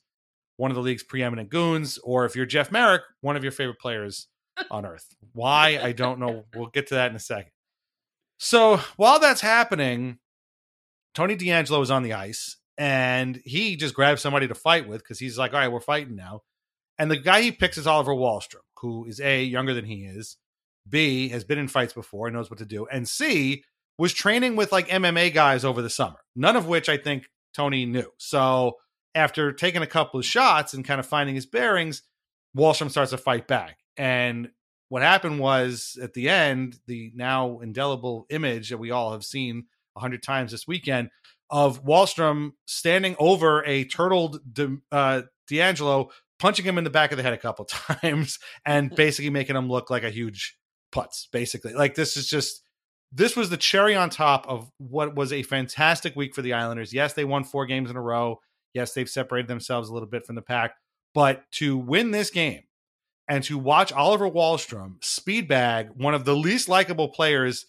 one of the league's preeminent goons, or if you're Jeff Merrick, one of your favorite players on Earth. Why? I don't know. We'll get to that in a second. So while that's happening, Tony DeAngelo is on the ice and he just grabs somebody to fight with because he's like, all right, we're fighting now. And the guy he picks is Oliver Wahlstrom, who is A, younger than he is, B, has been in fights before and knows what to do, and C, was training with like MMA guys over the summer, none of which I think Tony knew. So after taking a couple of shots and kind of finding his bearings, Wahlstrom starts to fight back. And what happened was at the end, the now indelible image that we all have seen a hundred times this weekend of Wahlstrom standing over a turtled De, uh, DeAngelo, punching him in the back of the head a couple times, and basically making him look like a huge putz. Basically, like this is just this was the cherry on top of what was a fantastic week for the Islanders. Yes, they won four games in a row. Yes, they've separated themselves a little bit from the pack, but to win this game and to watch Oliver Wahlstrom speedbag one of the least likable players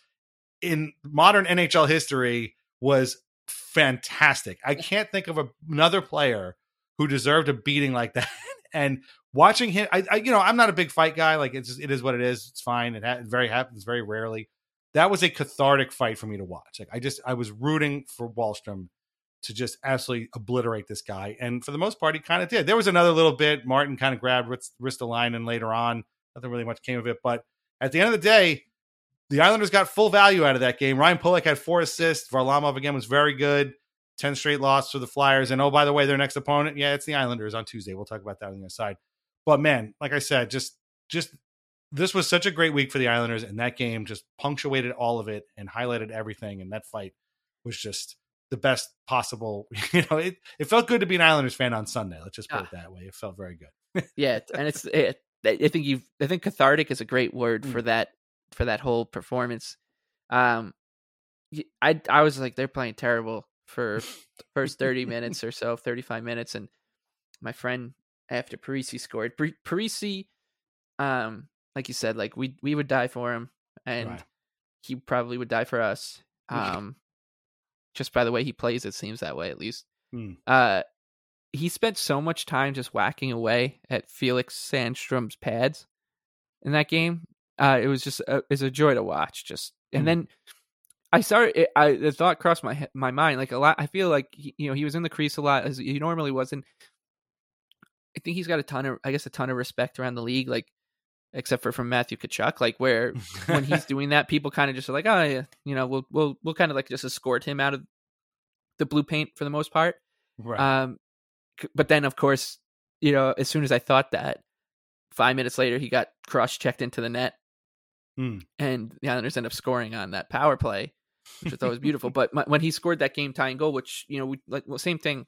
in modern NHL history was fantastic. I can't think of a, another player who deserved a beating like that. and watching him, I, I, you know, I'm not a big fight guy. Like it's just, it is what it is. It's fine. It, ha- very happens very rarely. That was a cathartic fight for me to watch. Like I just, I was rooting for Wahlstrom to just absolutely obliterate this guy. And for the most part, he kind of did. There was another little bit. Martin kind of grabbed Ristolainen, and later on. Nothing really much came of it. But at the end of the day, the Islanders got full value out of that game. Ryan Pulock had four assists. Varlamov again was very good. 10 straight loss for the Flyers. And oh, by the way, their next opponent, yeah, it's the Islanders on Tuesday. We'll talk about that on the other side. But man, like I said, just just this was such a great week for the Islanders, and that game just punctuated all of it and highlighted everything. And that fight was just the best possible. You know, it, it felt good to be an Islanders fan on Sunday. Let's just put ah. it that way. It felt very good. yeah, and it's it, I think you've I think cathartic is a great word for mm. that for that whole performance. Um, I I was like they're playing terrible for the first thirty minutes or so, thirty five minutes, and my friend after Parise scored, Parise um, like you said, like we we would die for him, and right. he probably would die for us. Um, just by the way he plays, it seems that way at least. Hmm. Uh, he spent so much time just whacking away at Felix Sandstrom's pads in that game. Uh, it was just a, it's a joy to watch. Just and hmm. then I started. It, I the thought crossed my my mind like a lot. I feel like he, you know he was in the crease a lot as he normally wasn't. I think he's got a ton of, I guess, a ton of respect around the league, like except for from Matthew Tkachuk, like where when he's doing that, people kind of just are like, oh yeah, you know, we'll we'll we'll kind of like just escort him out of the blue paint for the most part. right. Um, but then of course, you know, as soon as I thought that, five minutes later he got cross checked into the net, Hmm. and the Islanders end up scoring on that power play, which I thought was beautiful. But my, when he scored that game tying goal, which you know, we like well, same thing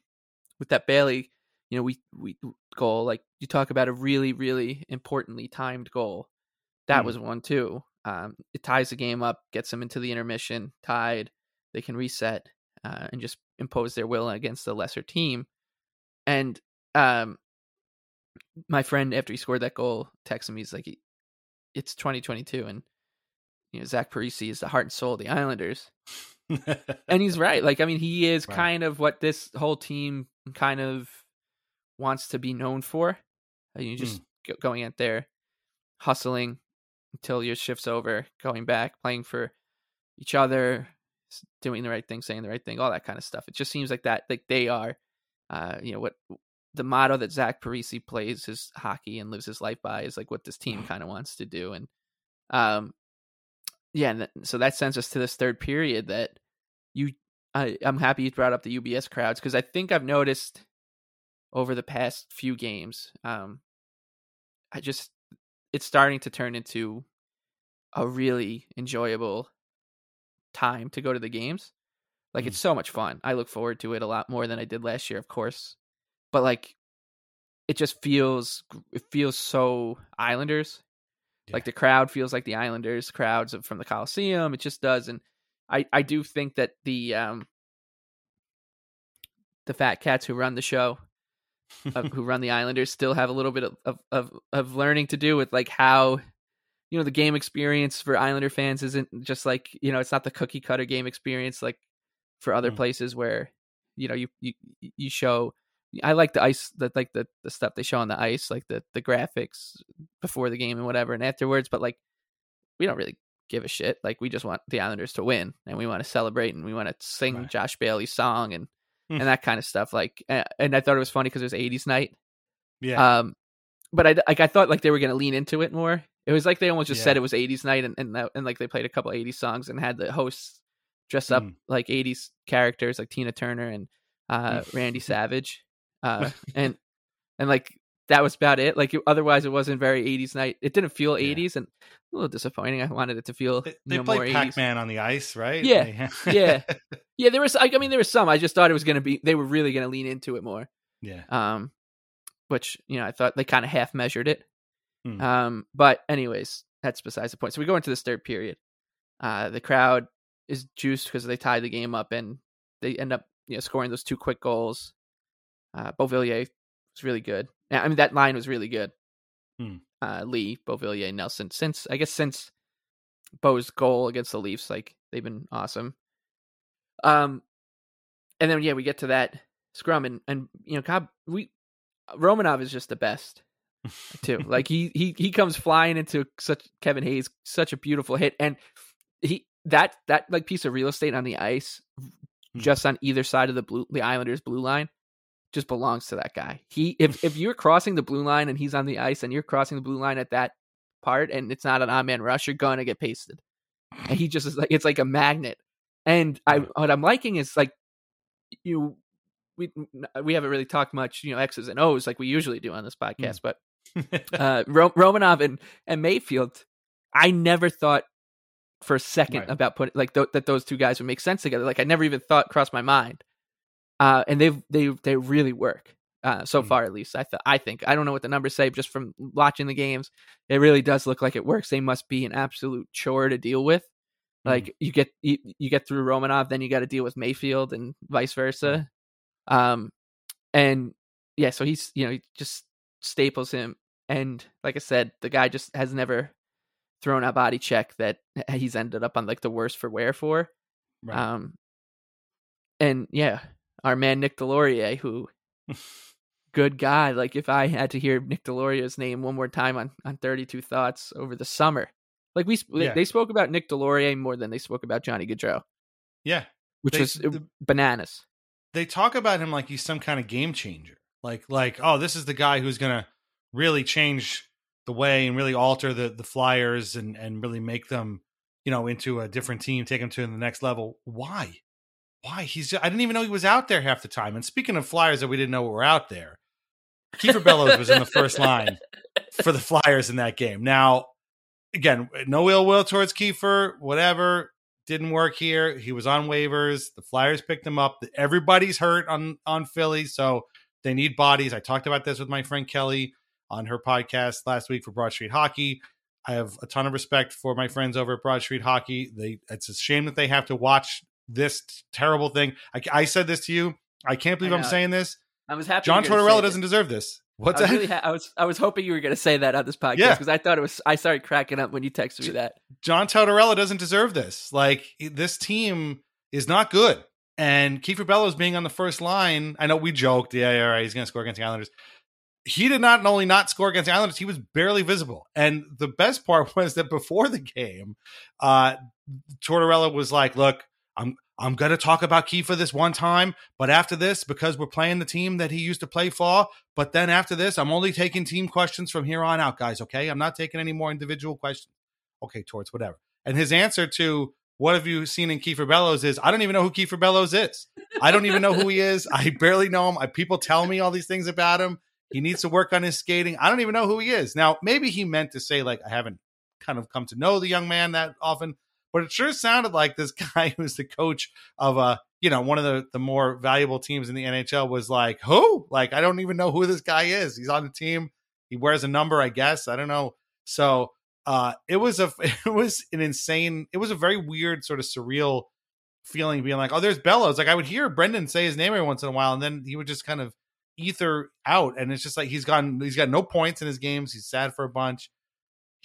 with that Bailey, you know, we we goal like you talk about a really really importantly timed goal. That Hmm. was one too. Um, it ties the game up, gets them into the intermission, tied. They can reset uh, and just impose their will against the lesser team. And um, my friend, after he scored that goal, texted me. He's like, "It's 2022, and you know Zach Parise is the heart and soul of the Islanders." and he's right. Like, I mean, he is Right. kind of what this whole team kind of wants to be known for. Uh, You just go- going out there, hustling until your shift's over, going back, playing for each other, doing the right thing, saying the right thing, all that kind of stuff. It just seems like that. Like they are, uh, you know, what the motto that Zach Parise plays his hockey and lives his life by is like what this team kind of wants to do. And, um, yeah, and th- so that sends us to this third period that you, I, I'm happy you brought up the UBS crowds because I think I've noticed over the past few games, um, I just it's starting to turn into a really enjoyable time to go to the games. Like Mm. it's so much fun. I look forward to it a lot more than I did last year, of course. But like it just feels it feels so Islanders. Like the crowd feels like the Islanders crowds from the Coliseum. It just does and I I do think that the um the fat cats who run the show uh, who run the Islanders still have a little bit of, of of of learning to do with like how you know the game experience for Islander fans isn't just like you know it's not the cookie cutter game experience like for other Mm. places where you know you you you show I like the ice that like the the stuff they show on the ice like the the graphics before the game and whatever and afterwards but like we don't really give a shit like we just want the Islanders to win and we want to celebrate and we want to sing Right. Josh Bailey's song and Hmm. and that kind of stuff like uh, and I thought it was funny because it was 80s night yeah. um, but I like I thought like they were gonna lean into it more. It was like they almost just Yeah. said it was '80s night, and and, that, and like they played a couple '80s songs and had the hosts dress up Mm. like '80s characters, like Tina Turner and uh, Mm. Randy Savage, uh, and and like that was about it. Like it, otherwise, it wasn't very '80s night. It didn't feel Yeah. '80s, and a little disappointing. I wanted it to feel they you they know, more played 80s. Pac Man on the ice, right? Yeah, yeah. Yeah, there was. like, I mean, there was some. I just thought it was gonna be. They were really gonna lean into it more. yeah. um, which you know I thought they kind of half measured it. Hmm. Um, but anyways, that's besides the point. So we go into this third period. Uh, the crowd is juiced because they tied the game up and they end up you know scoring those two quick goals. Uh, Beauvillier was really good. I mean that line was really good. Hmm. Uh, Lee, Beauvillier, Nelson. Since I guess since Bo's goal against the Leafs, like they've been awesome. Um, and then yeah, we get to that scrum and and you know, God, we Romanov is just the best too. like he he he comes flying into such Kevin Hayes, such a beautiful hit, and he that that like piece of real estate on the ice, Hmm. just on either side of the blue the Islanders blue line, just belongs to that guy. He if if you're crossing the blue line and he's on the ice and you're crossing the blue line at that part and it's not an on man rush, you're gonna get pasted. And he just is like it's like a magnet. And I what I'm liking is like you we we haven't really talked much, you know, X's and O's like we usually do on this podcast, but uh, Ro- Romanov and, and Mayfield, I never thought for a second Right. about putting like th- that those two guys would make sense together. Like I never even thought crossed my mind. Uh, and they they they really work uh, so Mm. far at least. I th- I think I don't know what the numbers say, just from watching the games, it really does look like it works. They must be an absolute chore to deal with. Like you get you, you get through Romanov, then you got to deal with Mayfield and vice versa. Um, and yeah, so he's you know he just staples him, and like I said, the guy just has never thrown a body check that he's ended up on like the worst for wear for. Right. Um, and yeah, our man Nick Deslauriers, who good guy. Like if I had to hear Nick Deslauriers's name one more time on on Thirty Two Thoughts over the summer, like we they- Yeah. they spoke about Nick Deslauriers more than they spoke about Johnny Gaudreau, yeah. which They- was uh, the- bananas. They talk about him like he's some kind of game changer. Like like oh, this is the guy who's gonna really change the way and really alter the the Flyers and and really make them you know into a different team, take them to the next level. Why? Why? He's I didn't even know he was out there half the time. And speaking of Flyers that we didn't know were out there, Kiefer Bellows was in the first line for the Flyers in that game. Now, again, no ill will towards Kiefer, whatever. Didn't work here. He was on waivers. The Flyers picked him up. Everybody's hurt on on Philly, so they need bodies. I talked about this with my friend Kelly on her podcast last week for Broad Street Hockey. I have a ton of respect for my friends over at Broad Street Hockey. They it's a shame that they have to watch this terrible thing. I, I said this to you. I can't believe I I'm saying this. I was happy. John you were gonna Tortorella doesn't this. deserve this. What's I was, that? really ha- I was I was hoping you were going to say that on this podcast Yeah. because I thought it was. I started cracking up when you texted me that. John Tortorella doesn't deserve this. Like this team is not good. And Kiefer Bellows being on the first line, I know we joked, yeah, yeah, right, he's going to score against the Islanders. He did not only not score against the Islanders, he was barely visible. And the best part was that before the game, uh, Tortorella was like, "Look, I'm I'm to talk about Kiefer this one time, but after this, because we're playing the team that he used to play for, but then after this, I'm only taking team questions from here on out, guys. Okay, I'm not taking any more individual questions. Okay, towards whatever." And his answer to what have you seen in Kiefer Bellows is I don't even know who Kiefer Bellows is. I don't even know who he is. I barely know him. I, people tell me all these things about him. He needs to work on his skating. I don't even know who he is. Now, maybe he meant to say like I haven't kind of come to know the young man that often, but it sure sounded like this guy who's the coach of a you know one of the the more valuable teams in the NHL was like who? Like I don't even know who this guy is. He's on the team. He wears a number, I guess. I don't know. So uh it was a it was an insane it was a very weird sort of surreal feeling being like oh there's bellows like i would hear brendan say his name every once in a while and then he would just kind of ether out and it's just like he's gone he's got no points in his games he's sad for a bunch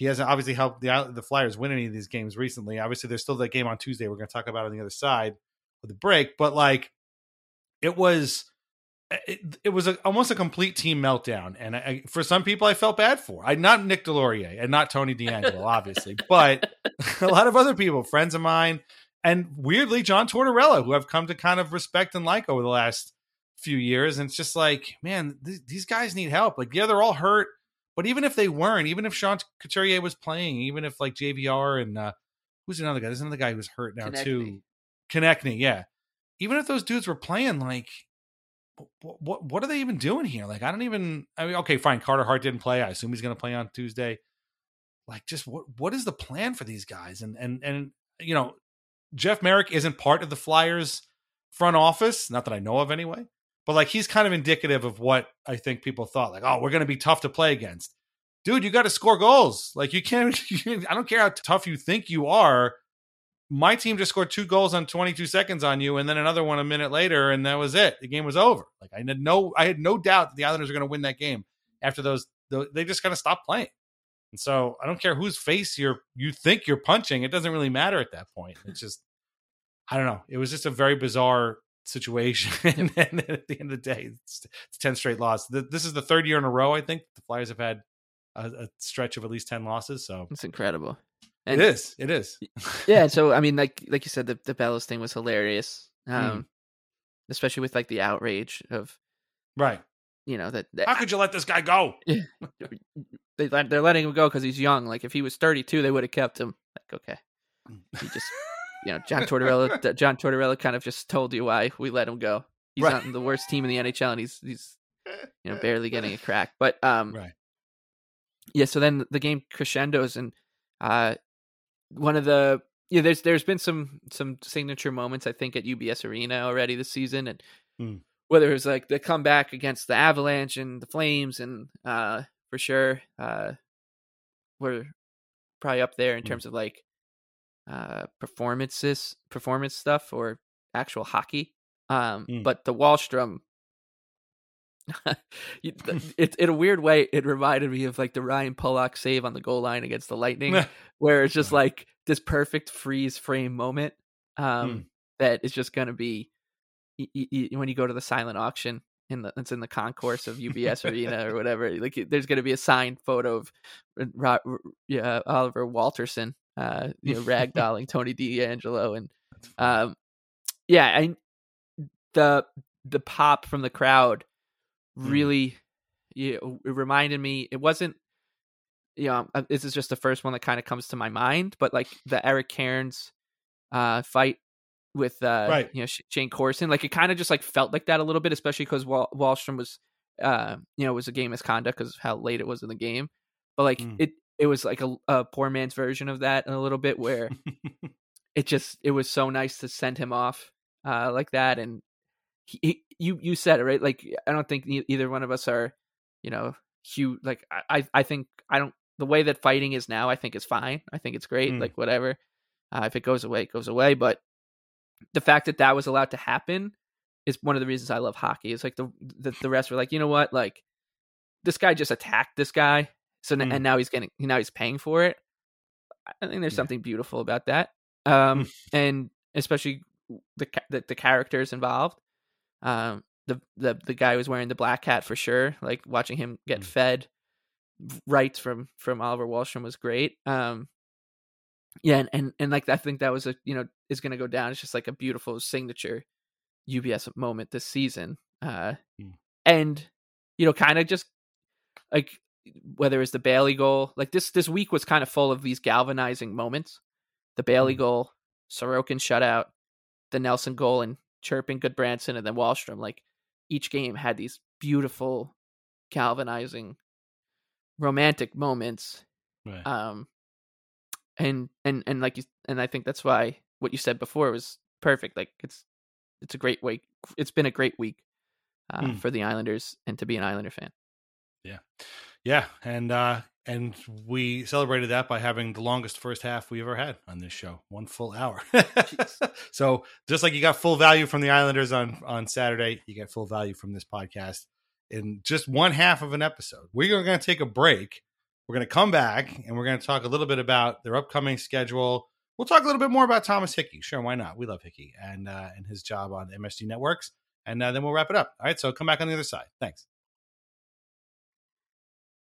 he hasn't obviously helped the the flyers win any of these games recently obviously there's still that game on tuesday we're going to talk about on the other side of the break but like it was eh, it, it was a, almost a complete team meltdown, and I, for some people, I felt bad for. I not Nick Deslauriers and not Tony DeAngelo, obviously, but a lot of other people, friends of mine, and weirdly, John Tortorella, who I've come to kind of respect and like over the last few years. And it's just like, man, th- these guys need help. Like, yeah, they're all hurt, but even if they weren't, even if Sean Couturier was playing, even if like JVR and uh, who's another guy? There's another guy who's hurt now Konecny. too. Konecny, yeah. Even if those dudes were playing, like, what, what what are they even doing here? Like, I don't even. I mean, okay, fine. Carter Hart didn't play. I assume he's going to play on Tuesday. Like, just what what is the plan for these guys? And and and you know, Jeff Merrick isn't part of the Flyers front office, not that I know of anyway. But like, he's kind of indicative of what I think people thought. Like, oh, we're going to be tough to play against, dude. You got to score goals. Like, you can't. I don't care how tough you think you are. My team just scored two goals on 22 seconds on you, and then another one a minute later, and that was it. The game was over. Like I had no, I had no doubt that the Islanders were going to win that game after those. tho- They just kind of stopped playing, and so I don't care whose face you're you think you're punching. It doesn't really matter at that point. It's just, I don't know. It was just a very bizarre situation, and then at the end of the day, it's, it's 10 straight loss. Th- This is the third year in a row. I think the Flyers have had a, a stretch of at least 10 losses. So It's incredible. it is. It is. yeah so i mean like like you said the, the bellows thing was hilarious um Mm. especially with like the outrage of Right. you know that, that How could you let this guy go? they, they're letting him go because he's young like if he was 32 they would have kept him like okay he just you know john tortorella john tortorella kind of just told you why we let him go he's Right. not in the worst team in the nhl and he's he's you know barely getting a crack but um Right. yeah so then the game crescendos and uh one of the yeah there's there's been some some signature moments i think at ubs arena already this season and Hmm. whether it was like the comeback against the avalanche and the flames and uh for sure uh we're probably up there in Hmm. terms of like uh performances performance stuff or actual hockey um Hmm. but the wahlstrom it in a weird way it reminded me of like the Ryan Pulock save on the goal line against the Lightning where it's just like this perfect freeze frame moment um Hmm. that is just going to be y- y- y- when you go to the silent auction in the it's in the concourse of UBS Arena or whatever like there's going to be a signed photo of uh, yeah Oliver Wahlstrom uh you know ragdolling Tony DeAngelo and um yeah I the the pop from the crowd really you know, it reminded me it wasn't you know uh, this is just the first one that kind of comes to my mind but like the Eric Cairns uh fight with uh Right. you know Shayne Corson like it kind of just like felt like that a little bit especially because Wal- Wahlstrom was uh you know it was a game misconduct because of how late it was in the game but like Mm. it it was like a, a poor man's version of that in a little bit where it just it was so nice to send him off uh like that and he, he, you you said it right? Like i don't think either one of us are you know huge like I- i i think i don't the way that fighting is now i think is fine. I think it's great Mm. like whatever. Uh, if it goes away it goes away but the fact that that was allowed to happen is one of the reasons i love hockey. It's like the the, the rest were like you know what? Like this guy just attacked this guy so Mm. and now he's getting now he's paying for it i think there's Yeah. something beautiful about that um and especially the, the the characters involved um the the the guy was wearing the black hat for sure like watching him get Mm. fed rights from from Oliver Wahlstrom was great um yeah and, and and like I think that was a you know is going to go down it's just like a beautiful signature UBS moment this season uh Mm. and you know kind of just like whether it's the Bailey goal like this this week was kind of full of these galvanizing moments the Bailey Mm. goal Sorokin shutout the Nelson goal and chirping Gudbranson and then Wahlstrom like each game had these beautiful galvanizing romantic moments Right. um and and and like you and i think that's why what you said before was perfect like it's it's a great week it's been a great week uh, Mm. for the islanders and to be an islander fan Yeah, and uh and we celebrated that by having the longest first half we ever had on this show, one full hour. so just like you got full value from the Islanders on on Saturday, you get full value from this podcast in just one half of an episode. We're going to take a break. We're going to come back and we're going to talk a little bit about their upcoming schedule. We'll talk a little bit more about Thomas Hickey. Sure, why not? We love Hickey and uh, and his job on MSG Networks, and uh, then we'll wrap it up. All right, so come back on the other side. Thanks.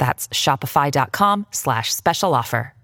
That's shopify.com slash special offer.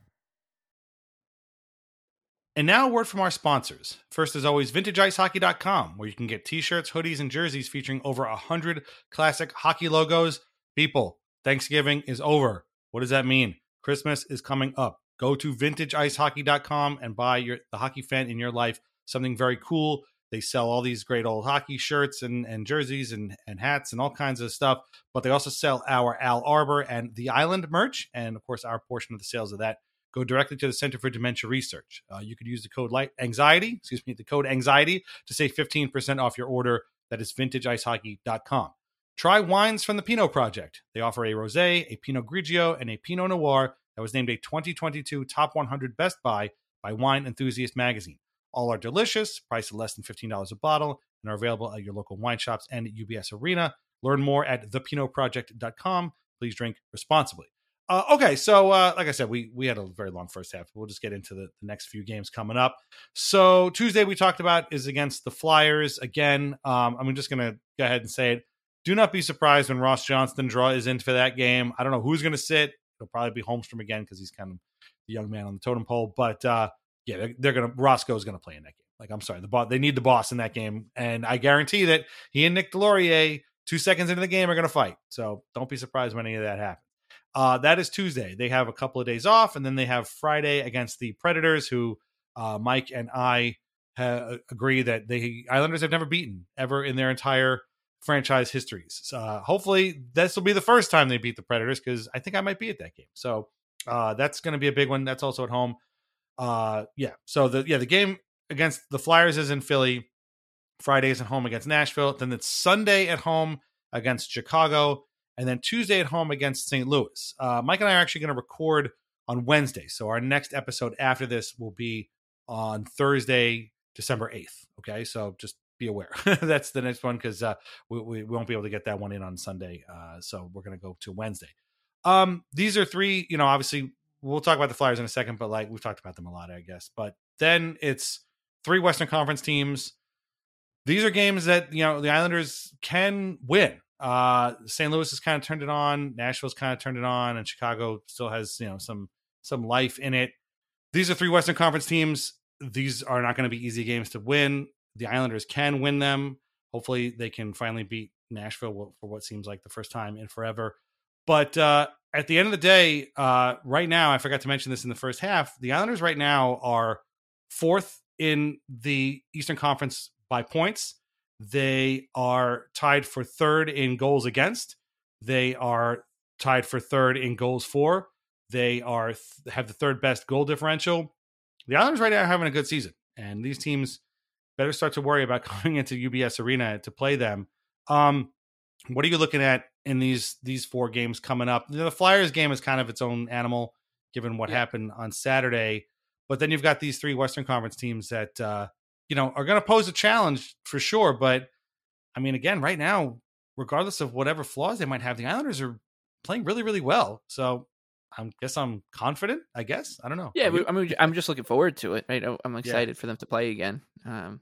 And now a word from our sponsors. First, as always, vintageicehockey.com, where you can get t-shirts, hoodies, and jerseys featuring over a hundred classic hockey logos. People, Thanksgiving is over. What does that mean? Christmas is coming up. Go to vintageicehockey.com and buy your the hockey fan in your life something very cool. They sell all these great old hockey shirts and, and jerseys and, and hats and all kinds of stuff. But they also sell our Al Arbour and the Island merch. And of course, our portion of the sales of that go directly to the Center for Dementia Research. Uh, you could use the code light anxiety, excuse me, the code anxiety to save 15% off your order. That is vintageicehockey.com. Try wines from the Pinot Project. They offer a rosé, a Pinot Grigio, and a Pinot Noir that was named a 2022 Top 100 Best Buy by Wine Enthusiast magazine. All are delicious, priced at less than $15 a bottle, and are available at your local wine shops and UBS Arena. Learn more at thepinotproject.com. Please drink responsibly. Uh, okay, so uh, like I said, we we had a very long first half. We'll just get into the, the next few games coming up. So Tuesday we talked about is against the Flyers again. Um, I'm just gonna go ahead and say it. Do not be surprised when Ross Johnston draw is in for that game. I don't know who's gonna sit. It'll probably be Holmstrom again because he's kind of the young man on the totem pole. But uh, yeah, they're, they're gonna Roscoe's gonna play in that game. Like I'm sorry, the boss they need the boss in that game, and I guarantee that he and Nick Deslauriers two seconds into the game are gonna fight. So don't be surprised when any of that happens. Uh, that is Tuesday. They have a couple of days off, and then they have Friday against the Predators, who uh, Mike and I ha- agree that the Islanders have never beaten ever in their entire franchise histories. Uh, hopefully, this will be the first time they beat the Predators because I think I might be at that game. So Uh, that's going to be a big one. That's also at home. Uh, yeah. So the yeah the game against the Flyers is in Philly. Fridays at home against Nashville. Then it's Sunday at home against Chicago, and then Tuesday at home against St. Louis. Uh, Mike and I are actually going to record on Wednesday, so our next episode after this will be on Thursday, December eighth. Okay, so just be aware that's the next one because uh, we, we won't be able to get that one in on Sunday. Uh, so we're going to go to Wednesday. Um, these are three. You know, obviously we'll talk about the Flyers in a second, but like we've talked about them a lot, I guess. But then it's three Western Conference teams. These are games that you know the Islanders can win. Uh, St. Louis has kind of turned it on. Nashville's kind of turned it on, and Chicago still has you know some some life in it. These are three Western Conference teams. These are not going to be easy games to win. The Islanders can win them. Hopefully, they can finally beat Nashville for what seems like the first time in forever. But uh, at the end of the day, uh, right now, I forgot to mention this in the first half. The Islanders right now are fourth in the Eastern Conference by points. They are tied for third in goals against. They are tied for third in goals for. They are have the third best goal differential. The Islanders right now are having a good season, and these teams better start to worry about coming into UBS Arena to play them. Um, what are you looking at in these these four games coming up? The Flyers game is kind of its own animal, given what yeah. happened on Saturday. But then you've got these three Western Conference teams that uh, you know are going to pose a challenge for sure. But I mean, again, right now, regardless of whatever flaws they might have, the Islanders are playing really, really well. So I guess I'm confident. I guess I don't know. Yeah, I mean, I'm just looking forward to it. Right, I'm excited yeah. for them to play again um,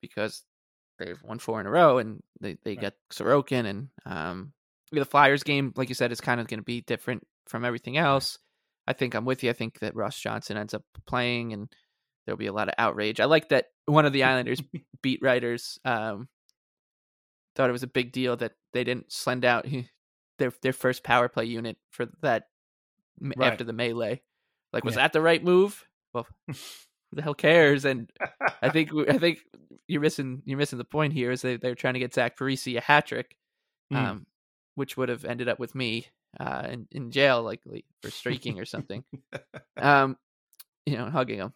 because they've won four in a row and they they right. get Sorokin and um, the Flyers game, like you said, is kind of going to be different from everything else. I think I'm with you. I think that Ross Johnston ends up playing and there'll be a lot of outrage. I like that one of the Islanders beat writers um, thought it was a big deal that they didn't send out their their first power play unit for that right. after the melee. Like, was yeah. that the right move? Well, who the hell cares? And I think I think you're missing you're missing the point here. Is they they're trying to get Zach Parise a hat trick, mm. um, which would have ended up with me uh, in, in jail, likely for streaking or something. um, you know, hugging him.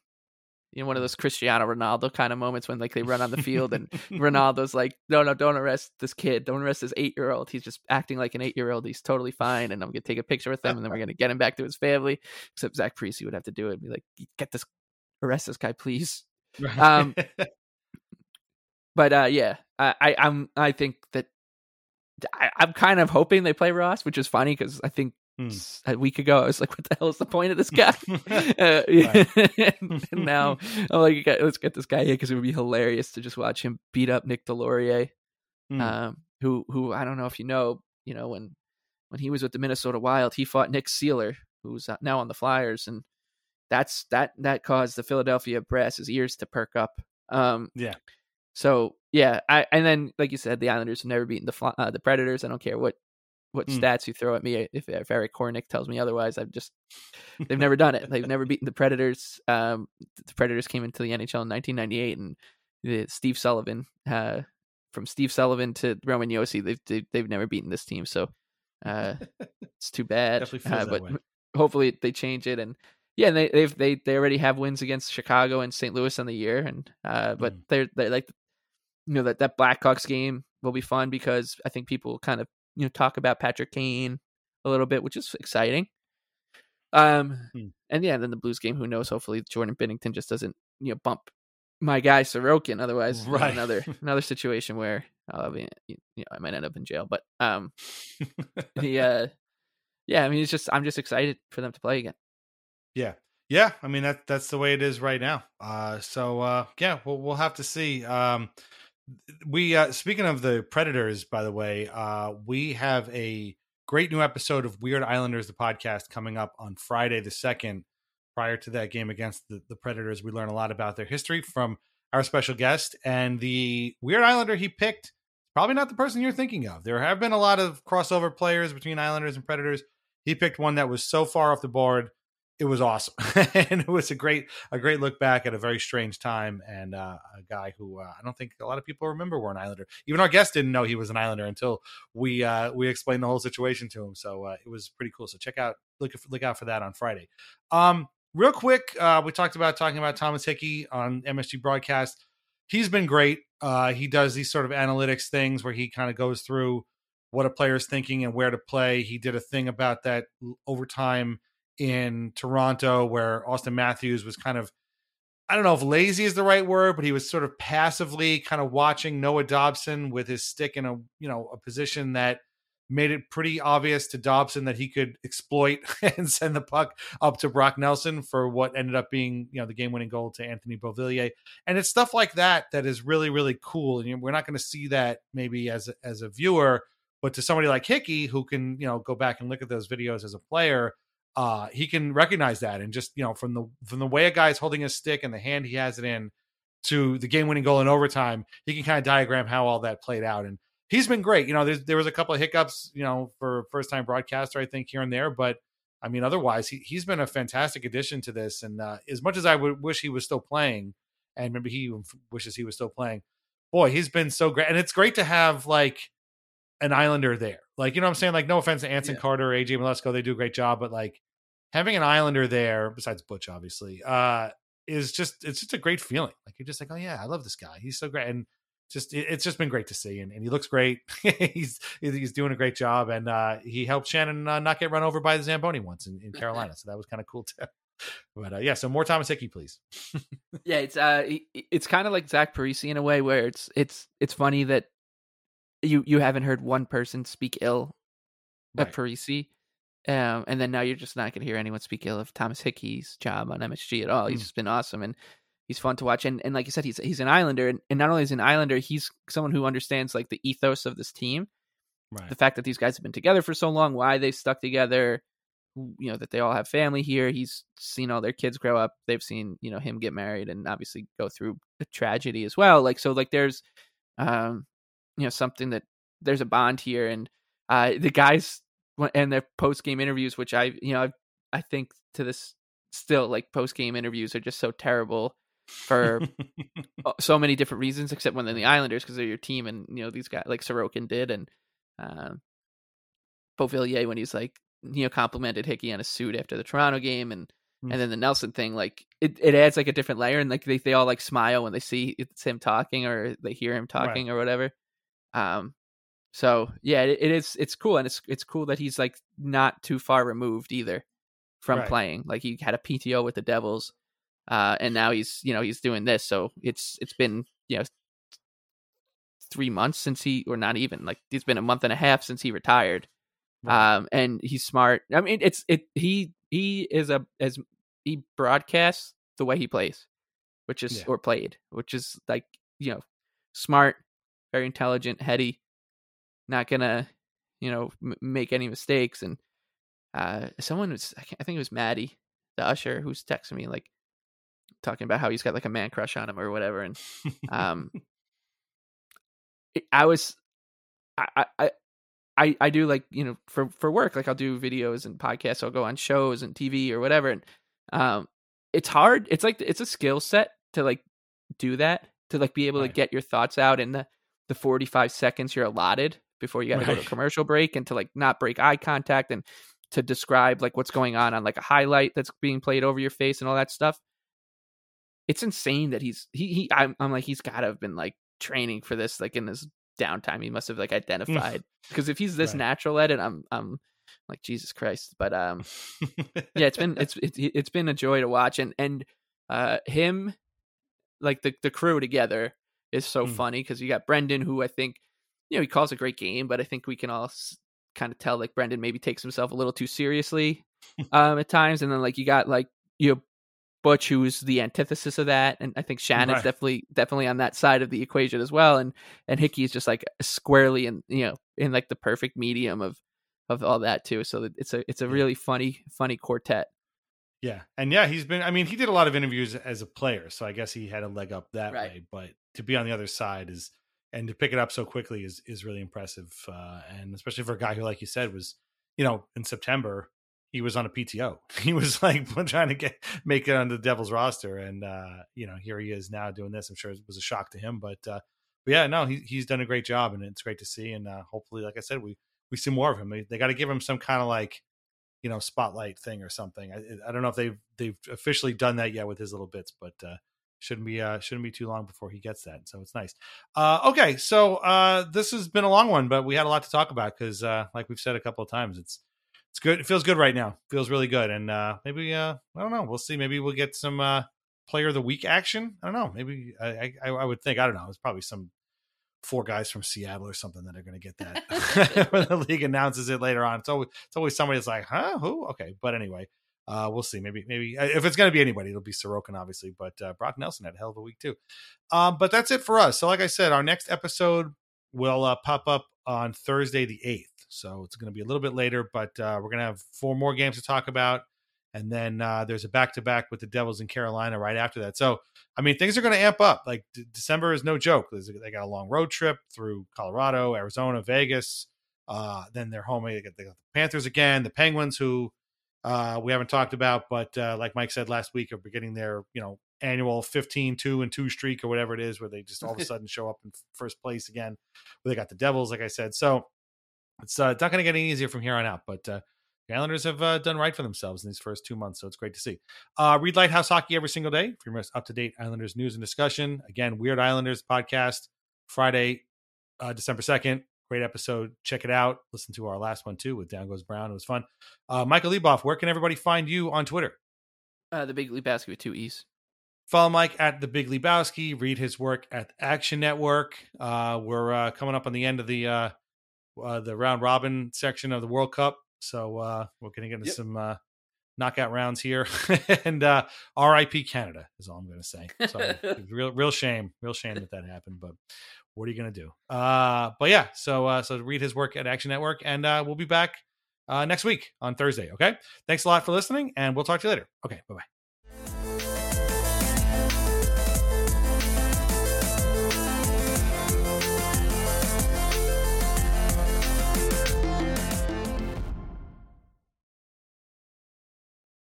You know, one of those Cristiano Ronaldo kind of moments when like they run on the field and Ronaldo's like, "No, no, don't arrest this kid. Don't arrest this eight year old. He's just acting like an eight year old. He's totally fine." And I'm gonna take a picture with him, and then we're gonna get him back to his family. Except Zach Parise would have to do it. And be like, "Get this, arrest this guy, please." Um, but uh, yeah, I, I I'm I think that I, am kind of hoping they play Ross, which is funny because I think hmm. a week ago I was like, "What the hell is the point of this guy?" uh, and now I'm like, "Let's get this guy here because it would be hilarious to just watch him beat up Nick Deslauriers, hmm. um, who who I don't know if you know, you know when when he was with the Minnesota Wild, he fought Nick Seeler, who's uh, now on the Flyers, and that's that that caused the Philadelphia Brass's ears to perk up. Um, yeah. So yeah, I and then like you said, the Islanders have never beaten the uh, the Predators. I don't care what what mm. stats you throw at me. If, if Eric Hornick tells me otherwise, I've just they've never done it. They've never beaten the Predators. Um, the Predators came into the NHL in 1998, and the Steve Sullivan, uh, from Steve Sullivan to Roman Josi, they've they've, they've never beaten this team. So uh, it's too bad. Uh, but hopefully they change it and yeah, they they've they they already have wins against Chicago and St. Louis on the year, and uh, but mm. they're they're like you know that that Blackhawks game will be fun because I think people kind of you know talk about Patrick Kane a little bit, which is exciting. Um, hmm. and yeah, then the Blues game. Who knows? Hopefully, Jordan Binnington just doesn't you know bump my guy Sorokin. Otherwise, right. another another situation where I'll be, you know I might end up in jail. But um, the uh, yeah, I mean, it's just I'm just excited for them to play again. Yeah, yeah. I mean that that's the way it is right now. Uh, so uh, yeah, we'll we'll have to see. Um, we uh, speaking of the Predators, by the way, uh, we have a great new episode of Weird Islanders, the podcast, coming up on Friday the second. Prior to that game against the, the Predators, we learn a lot about their history from our special guest and the Weird Islander he picked. Probably not the person you're thinking of. There have been a lot of crossover players between Islanders and Predators. He picked one that was so far off the board. It was awesome, and it was a great a great look back at a very strange time and uh, a guy who uh, I don't think a lot of people remember were an Islander. Even our guest didn't know he was an Islander until we uh, we explained the whole situation to him. So uh, it was pretty cool. So check out look look out for that on Friday. Um, real quick, uh, we talked about talking about Thomas Hickey on MSG broadcast. He's been great. Uh, he does these sort of analytics things where he kind of goes through what a player's thinking and where to play. He did a thing about that overtime in Toronto where Auston Matthews was kind of I don't know if lazy is the right word, but he was sort of passively kind of watching Noah Dobson with his stick in a you know a position that made it pretty obvious to Dobson that he could exploit and send the puck up to Brock Nelson for what ended up being you know the game winning goal to Anthony Beauvillier, and it's stuff like that that is really really cool, and we're not going to see that maybe as as a viewer, but to somebody like Hickey who can you know go back and look at those videos as a player uh, he can recognize that and just you know from the from the way a guy is holding his stick and the hand he has it in to the game winning goal in overtime, he can kind of diagram how all that played out. And he's been great. You know, there was a couple of hiccups, you know, for first time broadcaster, I think here and there, but I mean, otherwise he he's been a fantastic addition to this. And uh, as much as I would wish he was still playing, and maybe he wishes he was still playing, boy, he's been so great. And it's great to have like an Islander there. Like, you know what I'm saying? Like, no offense to Anson yeah. Carter or AJ Mleczko, they do a great job, but like having an Islander there, besides Butch, obviously, uh, is just it's just a great feeling. Like you're just like, oh yeah, I love this guy. He's so great, and just it, it's just been great to see, and, and he looks great. he's he's doing a great job, and uh, he helped Shannon uh, not get run over by the Zamboni once in, in Carolina, so that was kind of cool too. But uh, yeah, so more Thomas Hickey, please. yeah, it's uh, it's kind of like Zach Parise in a way, where it's it's it's funny that you you haven't heard one person speak ill right. of Parise, um, and then now you're just not going to hear anyone speak ill of Thomas Hickey's job on MSG at all. He's mm. just been awesome and he's fun to watch. And and like you said, he's he's an Islander, and, and not only is an Islander, he's someone who understands like the ethos of this team. Right. The fact that these guys have been together for so long, why they stuck together, you know, that they all have family here. He's seen all their kids grow up. They've seen, you know, him get married and obviously go through a tragedy as well. Like so like there's um you know something that there's a bond here and uh the guys and their post game interviews, which I you know I think to this still like post game interviews are just so terrible for so many different reasons, except when they're the Islanders because they're your team, and you know these guys like Sorokin did, and uh, Beauvillier when he's like you know complimented Hickey on his suit after the Toronto game, and mm. and then the Nelson thing, like it, it adds like a different layer, and like they they all like smile when they see it's him talking or they hear him talking right. or whatever. Um, so yeah, it, it is. It's cool, and it's it's cool that he's like not too far removed either from right. playing. Like he had a PTO with the Devils, uh, and now he's you know he's doing this. So it's it's been you know three months since he, or not even like it's been a month and a half since he retired. Right. Um, and he's smart. I mean, it's it. He he is a as he broadcasts the way he plays, which is yeah. or played, which is like you know smart, very intelligent, heady not gonna, you know, m- make any mistakes. And uh, someone was, I, I think it was Maddie, the usher, who's texting me like talking about how he's got like a man crush on him or whatever. And um, I was, I, I, I, I do like you know for for work like I'll do videos and podcasts I'll go on shows and TV or whatever and um it's hard it's like it's a skill set to like do that to like be able right. to get your thoughts out in the the 45 seconds you're allotted before you got to right. go to commercial break and to like not break eye contact and to describe like what's going on on like a highlight that's being played over your face and all that stuff. It's insane that he's he he I'm, I'm like he's got to have been like training for this like in this downtime. He must have like identified because if he's this right. natural at it, I'm I'm like Jesus Christ. But um, yeah, it's been it's it's it's been a joy to watch and and uh him like the the crew together is so mm. funny because you got Brendan who I think you know, he calls a great game, but I think we can all s- kind of tell like Brendan maybe takes himself a little too seriously um, at times. And then like you got like you know Butch, who's the antithesis of that, and I think Shannon's right. definitely definitely on that side of the equation as well. And and Hickey is just like squarely in you know in like the perfect medium of of all that too. So it's a it's a really funny funny quartet. Yeah, and yeah, he's been. I mean, he did a lot of interviews as a player, so I guess he had a leg up that right. way. But to be on the other side is and to pick it up so quickly is is really impressive. Uh, and especially for a guy who, like you said, was you know in September he was on a PTO. He was like trying to get make it on the Devils roster, and uh, you know here he is now doing this. I'm sure it was a shock to him, but uh, but yeah, no, he, he's done a great job, and it's great to see. And uh, hopefully, like I said, we we see more of him. They, they got to give him some kind of like you know spotlight thing or something. I, I don't know if they've they've officially done that yet with his little bits, but uh, shouldn't be uh shouldn't be too long before he gets that. So it's nice. Uh, okay, so uh, this has been a long one, but we had a lot to talk about because uh, like we've said a couple of times, it's it's good. It feels good right now. Feels really good, and uh, maybe uh, I don't know. We'll see. Maybe we'll get some uh, player of the week action. I don't know. Maybe I, I, I would think. I don't know. It's probably some four guys from Seattle or something that are going to get that when the league announces it later on. It's always it's always somebody that's like, huh, who? Okay, but anyway, uh, we'll see. Maybe maybe uh, if it's going to be anybody, it'll be Sorokin, obviously. But uh, Brock Nelson had a hell of a week too. Um, but that's it for us. So, like I said, our next episode will uh, pop up on Thursday the eighth. So it's going to be a little bit later, but uh, we're going to have four more games to talk about. And then uh, there's a back to back with the Devils in Carolina right after that. So, I mean, things are going to amp up. Like D- December is no joke. They got a long road trip through Colorado, Arizona, Vegas. Then they're home. They got the Panthers again, the Penguins, who uh, we haven't talked about, but uh, like Mike said last week, are beginning their you know annual 15 2 and 2 streak or whatever it is, where they just all of a sudden show up in first place again. Where they got the Devils, like I said. So it's uh, not going to get any easier from here on out. But uh, the Islanders have uh, done right for themselves in these first two months, so it's great to see. Uh, read Lighthouse Hockey every single day for your most up to date Islanders news and discussion. Again, Weird Islanders podcast Friday, uh, December second. Great episode. Check it out. Listen to our last one too with Down Goes Brown. It was fun. Uh, Michael Leboff, where can everybody find you on Twitter? Uh, the Big Lebowski with two E's. Follow Mike at the Big Lebowski. Read his work at Action Network. Uh, we're uh, coming up on the end of the uh, uh, the round robin section of the World Cup, so uh, we're going to get into Yep. some uh, knockout rounds here. and uh, R.I.P. Canada is all I'm going to say. So real real shame, real shame that that happened, but. What are you gonna do? Uh, but yeah, so uh, so read his work at Action Network, and uh, we'll be back uh, next week on Thursday. Okay, thanks a lot for listening, and we'll talk to you later. Okay, bye bye.